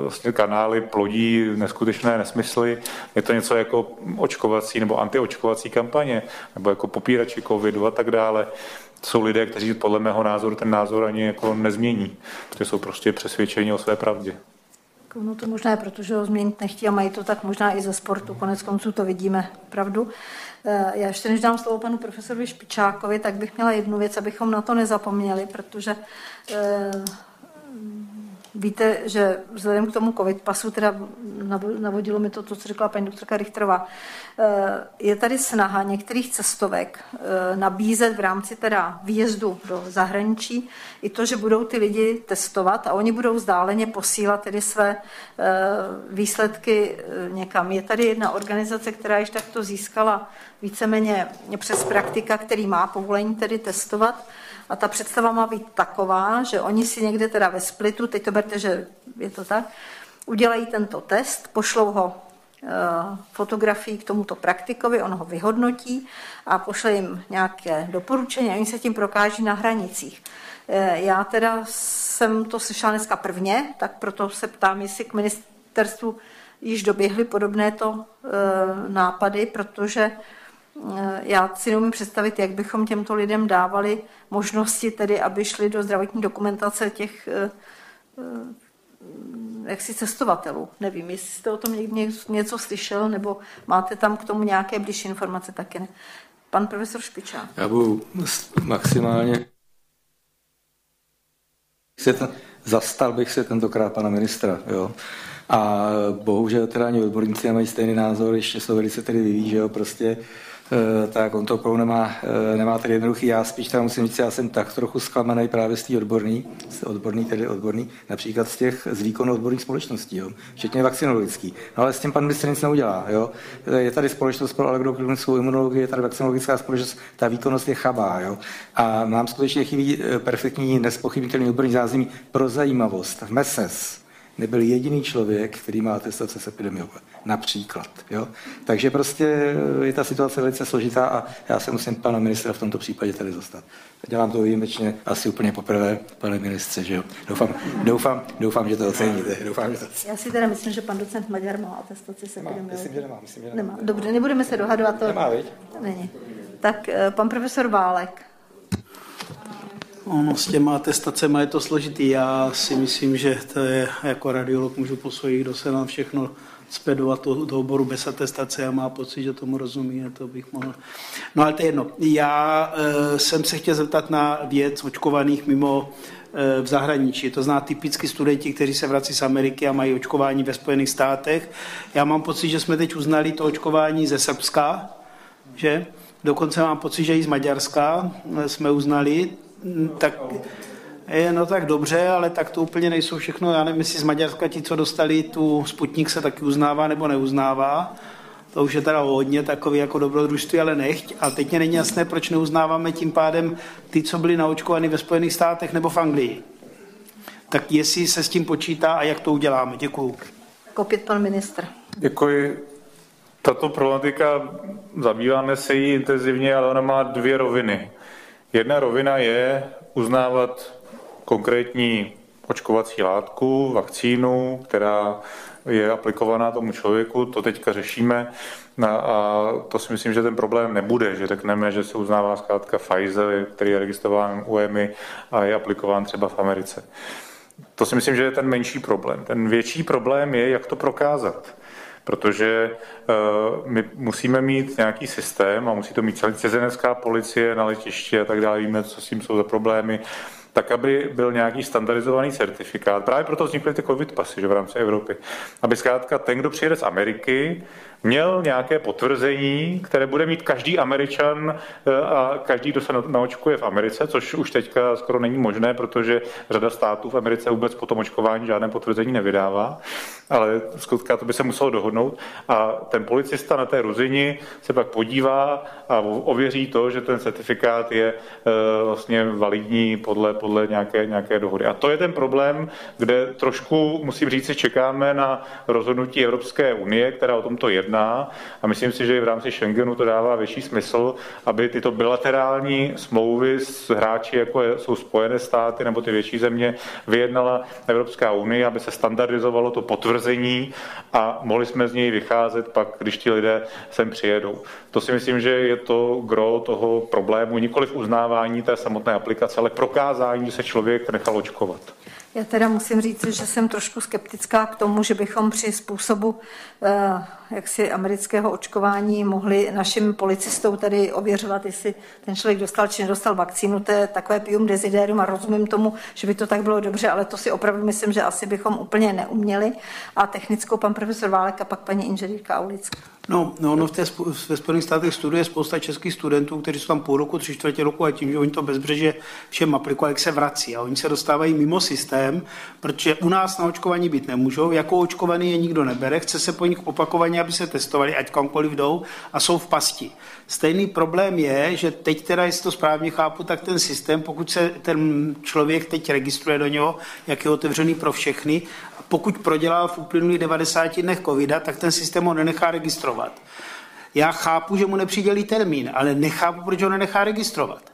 vlastně kanály plodí neskutečné nesmysly. Je to něco jako očkovací nebo antiočkovací kampaně, nebo jako popírači covidu a tak dále jsou lidé, kteří podle mého názoru ten názor ani jako nezmění, protože jsou prostě přesvědčeni o své pravdě. No to možná je, protože ho změnit nechtí a mají to tak možná i ze sportu. Konec konců to vidíme, pravdu. Eh, já ještě než dám slovo panu profesorovi Špičákovi, tak bych měla jednu věc, abychom na to nezapomněli, protože eh, Víte, že vzhledem k tomu covid pasu, teda navodilo mi to, to co řekla paní doktorka Richterová, eh, je tady snaha některých cestovek eh, nabízet v rámci teda výjezdu do zahraničí i to, že budou ty lidi testovat a oni budou vzdáleně posílat tedy své eh, výsledky někam. Je tady jedna organizace, která již takto získala víceméně přes praktika, který má povolení tedy testovat, a ta představa má být taková, že oni si někde teda ve splitu, teď to berte, že je to tak, udělají tento test, pošlou ho eh, fotografii k tomuto praktikovi, on ho vyhodnotí a pošle jim nějaké doporučení a oni se tím prokáží na hranicích. Eh, já teda jsem to slyšela dneska prvně, tak proto se ptám, jestli k ministerstvu již doběhly podobné to eh, nápady, protože já si neumím představit, jak bychom těmto lidem dávali možnosti, tedy aby šli do zdravotní dokumentace těch eh, eh, jaksi cestovatelů. Nevím, jestli jste o tom někdy něco slyšel, nebo máte tam k tomu nějaké blížší informace, taky ne. Pan profesor Špičák. Já budu maximálně zastal bych se tentokrát pana ministra. Jo. A bohužel teda ani odborníci nemají stejný názor, ještě se velice tedy vyvíjí, že jo, prostě Eh, tak on to nemá, eh, nemá tedy jednoduchý. Já spíš tam musím říct, já jsem tak trochu zklamaný právě z té odborný, odborný, tedy odborný, například z těch z výkonu odborných společností, jo, včetně vakcinologický. No ale s tím pan ministr nic neudělá. Jo. Je tady společnost pro allergoklinickou imunologii, je tady vakcinologická společnost, ta výkonnost je chabá. Jo. A nám skutečně chybí eh, perfektní, nespochybnitelný odborný zázemí pro zajímavost. V MESES nebyl jediný člověk, který má atestace s epidemiologem například. Jo? Takže prostě je ta situace velice složitá a já se musím pana ministra v tomto případě tady zastat. Dělám to výjimečně asi úplně poprvé, pane ministře, že jo. Doufám, doufám, doufám, že to oceníte. Doufám, že to Já si teda myslím, že pan docent Maďar má atestaci se nemá, myslím, že nemá, myslím, že nemá. nemá. Dobře, nebudeme se dohadovat. To... Nemá, viď? Není. Tak eh, pan profesor Válek. Ono s těma atestacemi je to složitý. Já si myslím, že to je jako radiolog, můžu posoudit, kdo se nám všechno spedovat do, do oboru bez atestace a má pocit, že tomu rozumí, a to bych mohl. No ale to je jedno. Já e, jsem se chtěl zeptat na věc očkovaných mimo e, v zahraničí. To zná typicky studenti, kteří se vrací z Ameriky a mají očkování ve Spojených státech. Já mám pocit, že jsme teď uznali to očkování ze Srbska, že? Dokonce mám pocit, že i z Maďarska jsme uznali, tak je, no tak dobře, ale tak to úplně nejsou všechno. Já nevím, jestli z Maďarska ti, co dostali tu Sputnik, se taky uznává nebo neuznává. To už je teda hodně takový jako dobrodružství, ale nechť. A teď mě není jasné, proč neuznáváme tím pádem ty, co byli naočkovány ve Spojených státech nebo v Anglii. Tak jestli se s tím počítá a jak to uděláme. Děkuju. Kopět pan ministr. Děkuji. Tato problematika, zabýváme se jí intenzivně, ale ona má dvě roviny. Jedna rovina je uznávat konkrétní očkovací látku, vakcínu, která je aplikovaná tomu člověku, to teďka řešíme a to si myslím, že ten problém nebude, že řekneme, že se uznává zkrátka Pfizer, který je registrován u EMI a je aplikován třeba v Americe. To si myslím, že je ten menší problém. Ten větší problém je, jak to prokázat protože uh, my musíme mít nějaký systém a musí to mít celý cizinecká policie na letišti a tak dále, víme, co s tím jsou za problémy, tak aby byl nějaký standardizovaný certifikát. Právě proto vznikly ty covid pasy že v rámci Evropy. Aby zkrátka ten, kdo přijede z Ameriky, měl nějaké potvrzení, které bude mít každý Američan eh, a každý, kdo se naočkuje v Americe, což už teďka skoro není možné, protože řada států v Americe vůbec po tom očkování žádné potvrzení nevydává, ale skutka to by se muselo dohodnout. A ten policista na té ruzini se pak podívá a ověří to, že ten certifikát je eh, vlastně validní podle, podle nějaké, nějaké dohody. A to je ten problém, kde trošku, musím říct, čekáme na rozhodnutí Evropské unie, která o tomto jedná jedná a myslím si, že i v rámci Schengenu to dává větší smysl, aby tyto bilaterální smlouvy s hráči, jako jsou Spojené státy nebo ty větší země, vyjednala Evropská unie, aby se standardizovalo to potvrzení a mohli jsme z něj vycházet pak, když ti lidé sem přijedou. To si myslím, že je to gro toho problému, nikoli v uznávání té samotné aplikace, ale prokázání, že se člověk nechal očkovat. Já teda musím říct, že jsem trošku skeptická k tomu, že bychom při způsobu eh, jaksi amerického očkování mohli našim policistům tady ověřovat, jestli ten člověk dostal či nedostal vakcínu. To je takové pium desiderium a rozumím tomu, že by to tak bylo dobře, ale to si opravdu myslím, že asi bychom úplně neuměli. A technickou pan profesor Válek a pak paní inženýrka Aulická. No, no ono v té, ve Spojených státech studuje spousta českých studentů, kteří jsou tam půl roku, tři čtvrtě roku a tím, že oni to bezbřeže všem aplikují, jak se vrací. A oni se dostávají mimo systém, protože u nás na očkování být nemůžou. Jako očkovaný je nikdo nebere, chce se po nich opakovaně, aby se testovali, ať kamkoliv jdou a jsou v pasti. Stejný problém je, že teď teda, jestli to správně chápu, tak ten systém, pokud se ten člověk teď registruje do něho, jak je otevřený pro všechny, pokud prodělal v uplynulých 90 dnech covida, tak ten systém ho nenechá registrovat. Já chápu, že mu nepřidělí termín, ale nechápu, proč ho nenechá registrovat.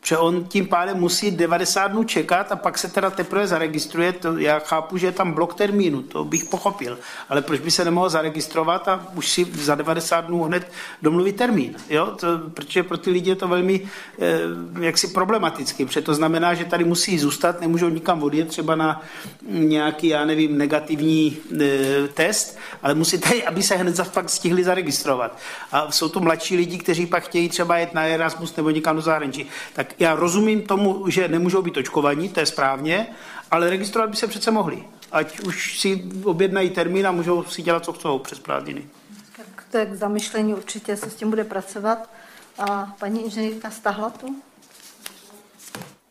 Protože on tím pádem musí 90 dnů čekat a pak se teda teprve zaregistruje. To já chápu, že je tam blok termínu, to bych pochopil. Ale proč by se nemohl zaregistrovat a už si za 90 dnů hned domluvit termín? Jo? To, protože pro ty lidi je to velmi eh, jaksi problematický. Protože to znamená, že tady musí zůstat, nemůžou nikam odjet třeba na nějaký, já nevím, negativní eh, test, ale musí tady, aby se hned pak stihli zaregistrovat. A jsou to mladší lidi, kteří pak chtějí třeba jet na Erasmus nebo někam do zahraničí. Tak já rozumím tomu, že nemůžou být očkovaní, to je správně, ale registrovat by se přece mohli. Ať už si objednají termín a můžou si dělat, co chcou přes prázdniny. Tak to je k zamyšlení, určitě se s tím bude pracovat. A paní inženýrka Stahlatu?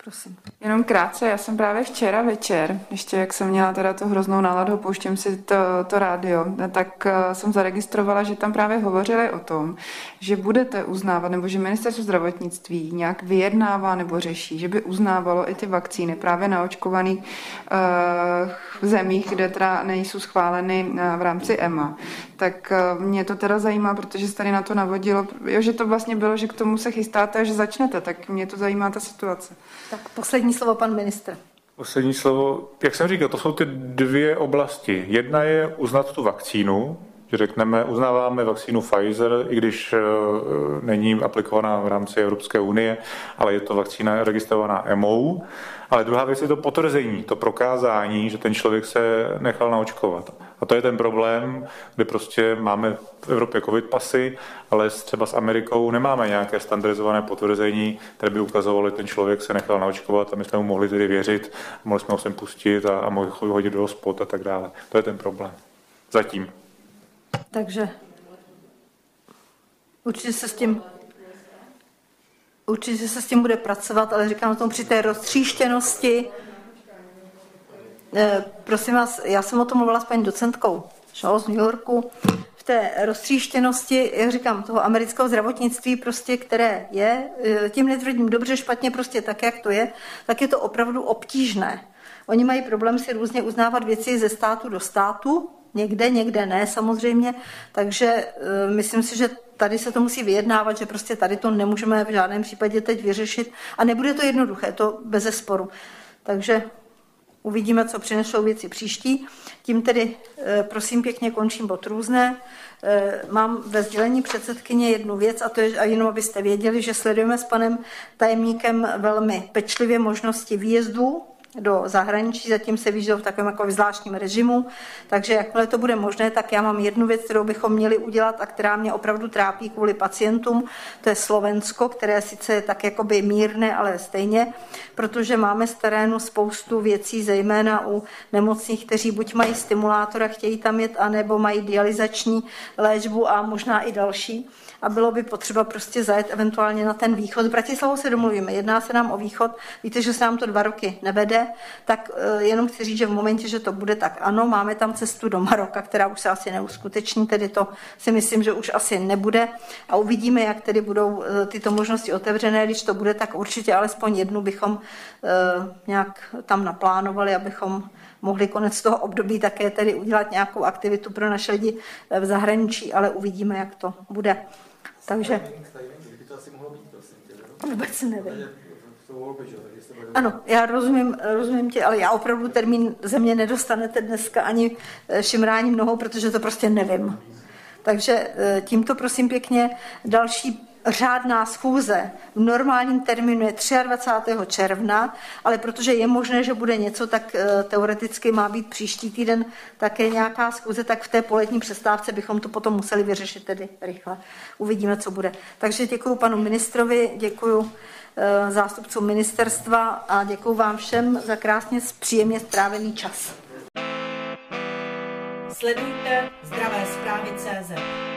Prosím. Jenom krátce, já jsem právě včera večer, ještě jak jsem měla teda tu hroznou náladu, pouštím si to, to rádio, tak uh, jsem zaregistrovala, že tam právě hovořili o tom, že budete uznávat, nebo že ministerstvo zdravotnictví nějak vyjednává nebo řeší, že by uznávalo i ty vakcíny právě na očkovaných uh, zemích, kde teda nejsou schváleny uh, v rámci EMA. Tak uh, mě to teda zajímá, protože se tady na to navodilo, jo, že to vlastně bylo, že k tomu se chystáte a že začnete, tak mě to zajímá ta situace. Tak poslední slovo pan ministr. Poslední slovo, jak jsem říkal, to jsou ty dvě oblasti. Jedna je uznat tu vakcínu, že řekneme, uznáváme vakcínu Pfizer, i když eh, není aplikovaná v rámci Evropské unie, ale je to vakcína registrovaná EMO. Ale druhá věc je to potvrzení, to prokázání, že ten člověk se nechal naočkovat. A to je ten problém, kde prostě máme v Evropě covid pasy, ale třeba s Amerikou nemáme nějaké standardizované potvrzení, které by ukazovalo, že ten člověk se nechal naočkovat a my jsme mu mohli tedy věřit, mohli jsme ho sem pustit a, a mohli ho hodit do hospod a tak dále. To je ten problém. Zatím. Takže určitě se s tím určitě se s tím bude pracovat, ale říkám tomu při té roztříštěnosti, prosím vás, já jsem o tom mluvila s paní docentkou Shaw z New Yorku, v té roztříštěnosti, jak říkám, toho amerického zdravotnictví, prostě, které je, eh, tím netvrdím dobře, špatně, prostě tak, jak to je, tak je to opravdu obtížné. Oni mají problém si různě uznávat věci ze státu do státu, někde, někde ne samozřejmě, takže uh, myslím si, že tady se to musí vyjednávat, že prostě tady to nemůžeme v žádném případě teď vyřešit a nebude to jednoduché, to bez sporu. Takže uvidíme, co přinesou věci příští. Tím tedy, uh, prosím pěkně, končím bod různé. Uh, mám ve sdělení předsedkyně jednu věc a to je, a jenom abyste věděli, že sledujeme s panem tajemníkem velmi pečlivě možnosti výjezdu do zahraničí, zatím se vyžil v takovém jako zvláštním režimu, takže jakmile to bude možné, tak já mám jednu věc, kterou bychom měli udělat a která mě opravdu trápí kvůli pacientům, to je Slovensko, které sice je tak jakoby mírné, ale stejně, protože máme z terénu spoustu věcí, zejména u nemocných, kteří buď mají stimulátor a chtějí tam jet, anebo mají dializační léčbu a možná i další a bylo by potřeba prostě zajet eventuálně na ten východ. S Bratislavou se domluvíme, jedná se nám o východ, víte, že se nám to dva roky nevede, tak eh, jenom chci říct, že v momentě, že to bude, tak ano, máme tam cestu do Maroka, která už se asi neuskuteční, tedy to si myslím, že už asi nebude. A uvidíme, jak tedy budou eh, tyto možnosti otevřené, když to bude, tak určitě alespoň jednu bychom eh, nějak tam naplánovali, abychom mohli konec toho období také tedy udělat nějakou aktivitu pro naše lidi v zahraničí, ale uvidíme, jak to bude. Takže... Vůbec nevím. Ano, já rozumím, rozumím tě, ale já opravdu termín země nedostanete dneska ani eh, šimráním nohou, protože to prostě nevím. Takže eh, tímto prosím pěkně další řádná schůze v normálním termínu je 23. června, ale protože je možné, že bude něco, tak eh, teoreticky má být příští týden také nějaká schůze, tak v té poletní přestávce bychom to potom museli vyřešit tedy rychle. Uvidíme, co bude. Takže děkuji panu ministrovi, děkuji eh, zástupcům ministerstva a děkuji vám všem za krásně příjemně strávený čas. Sledujte zdravé zprávy CZ.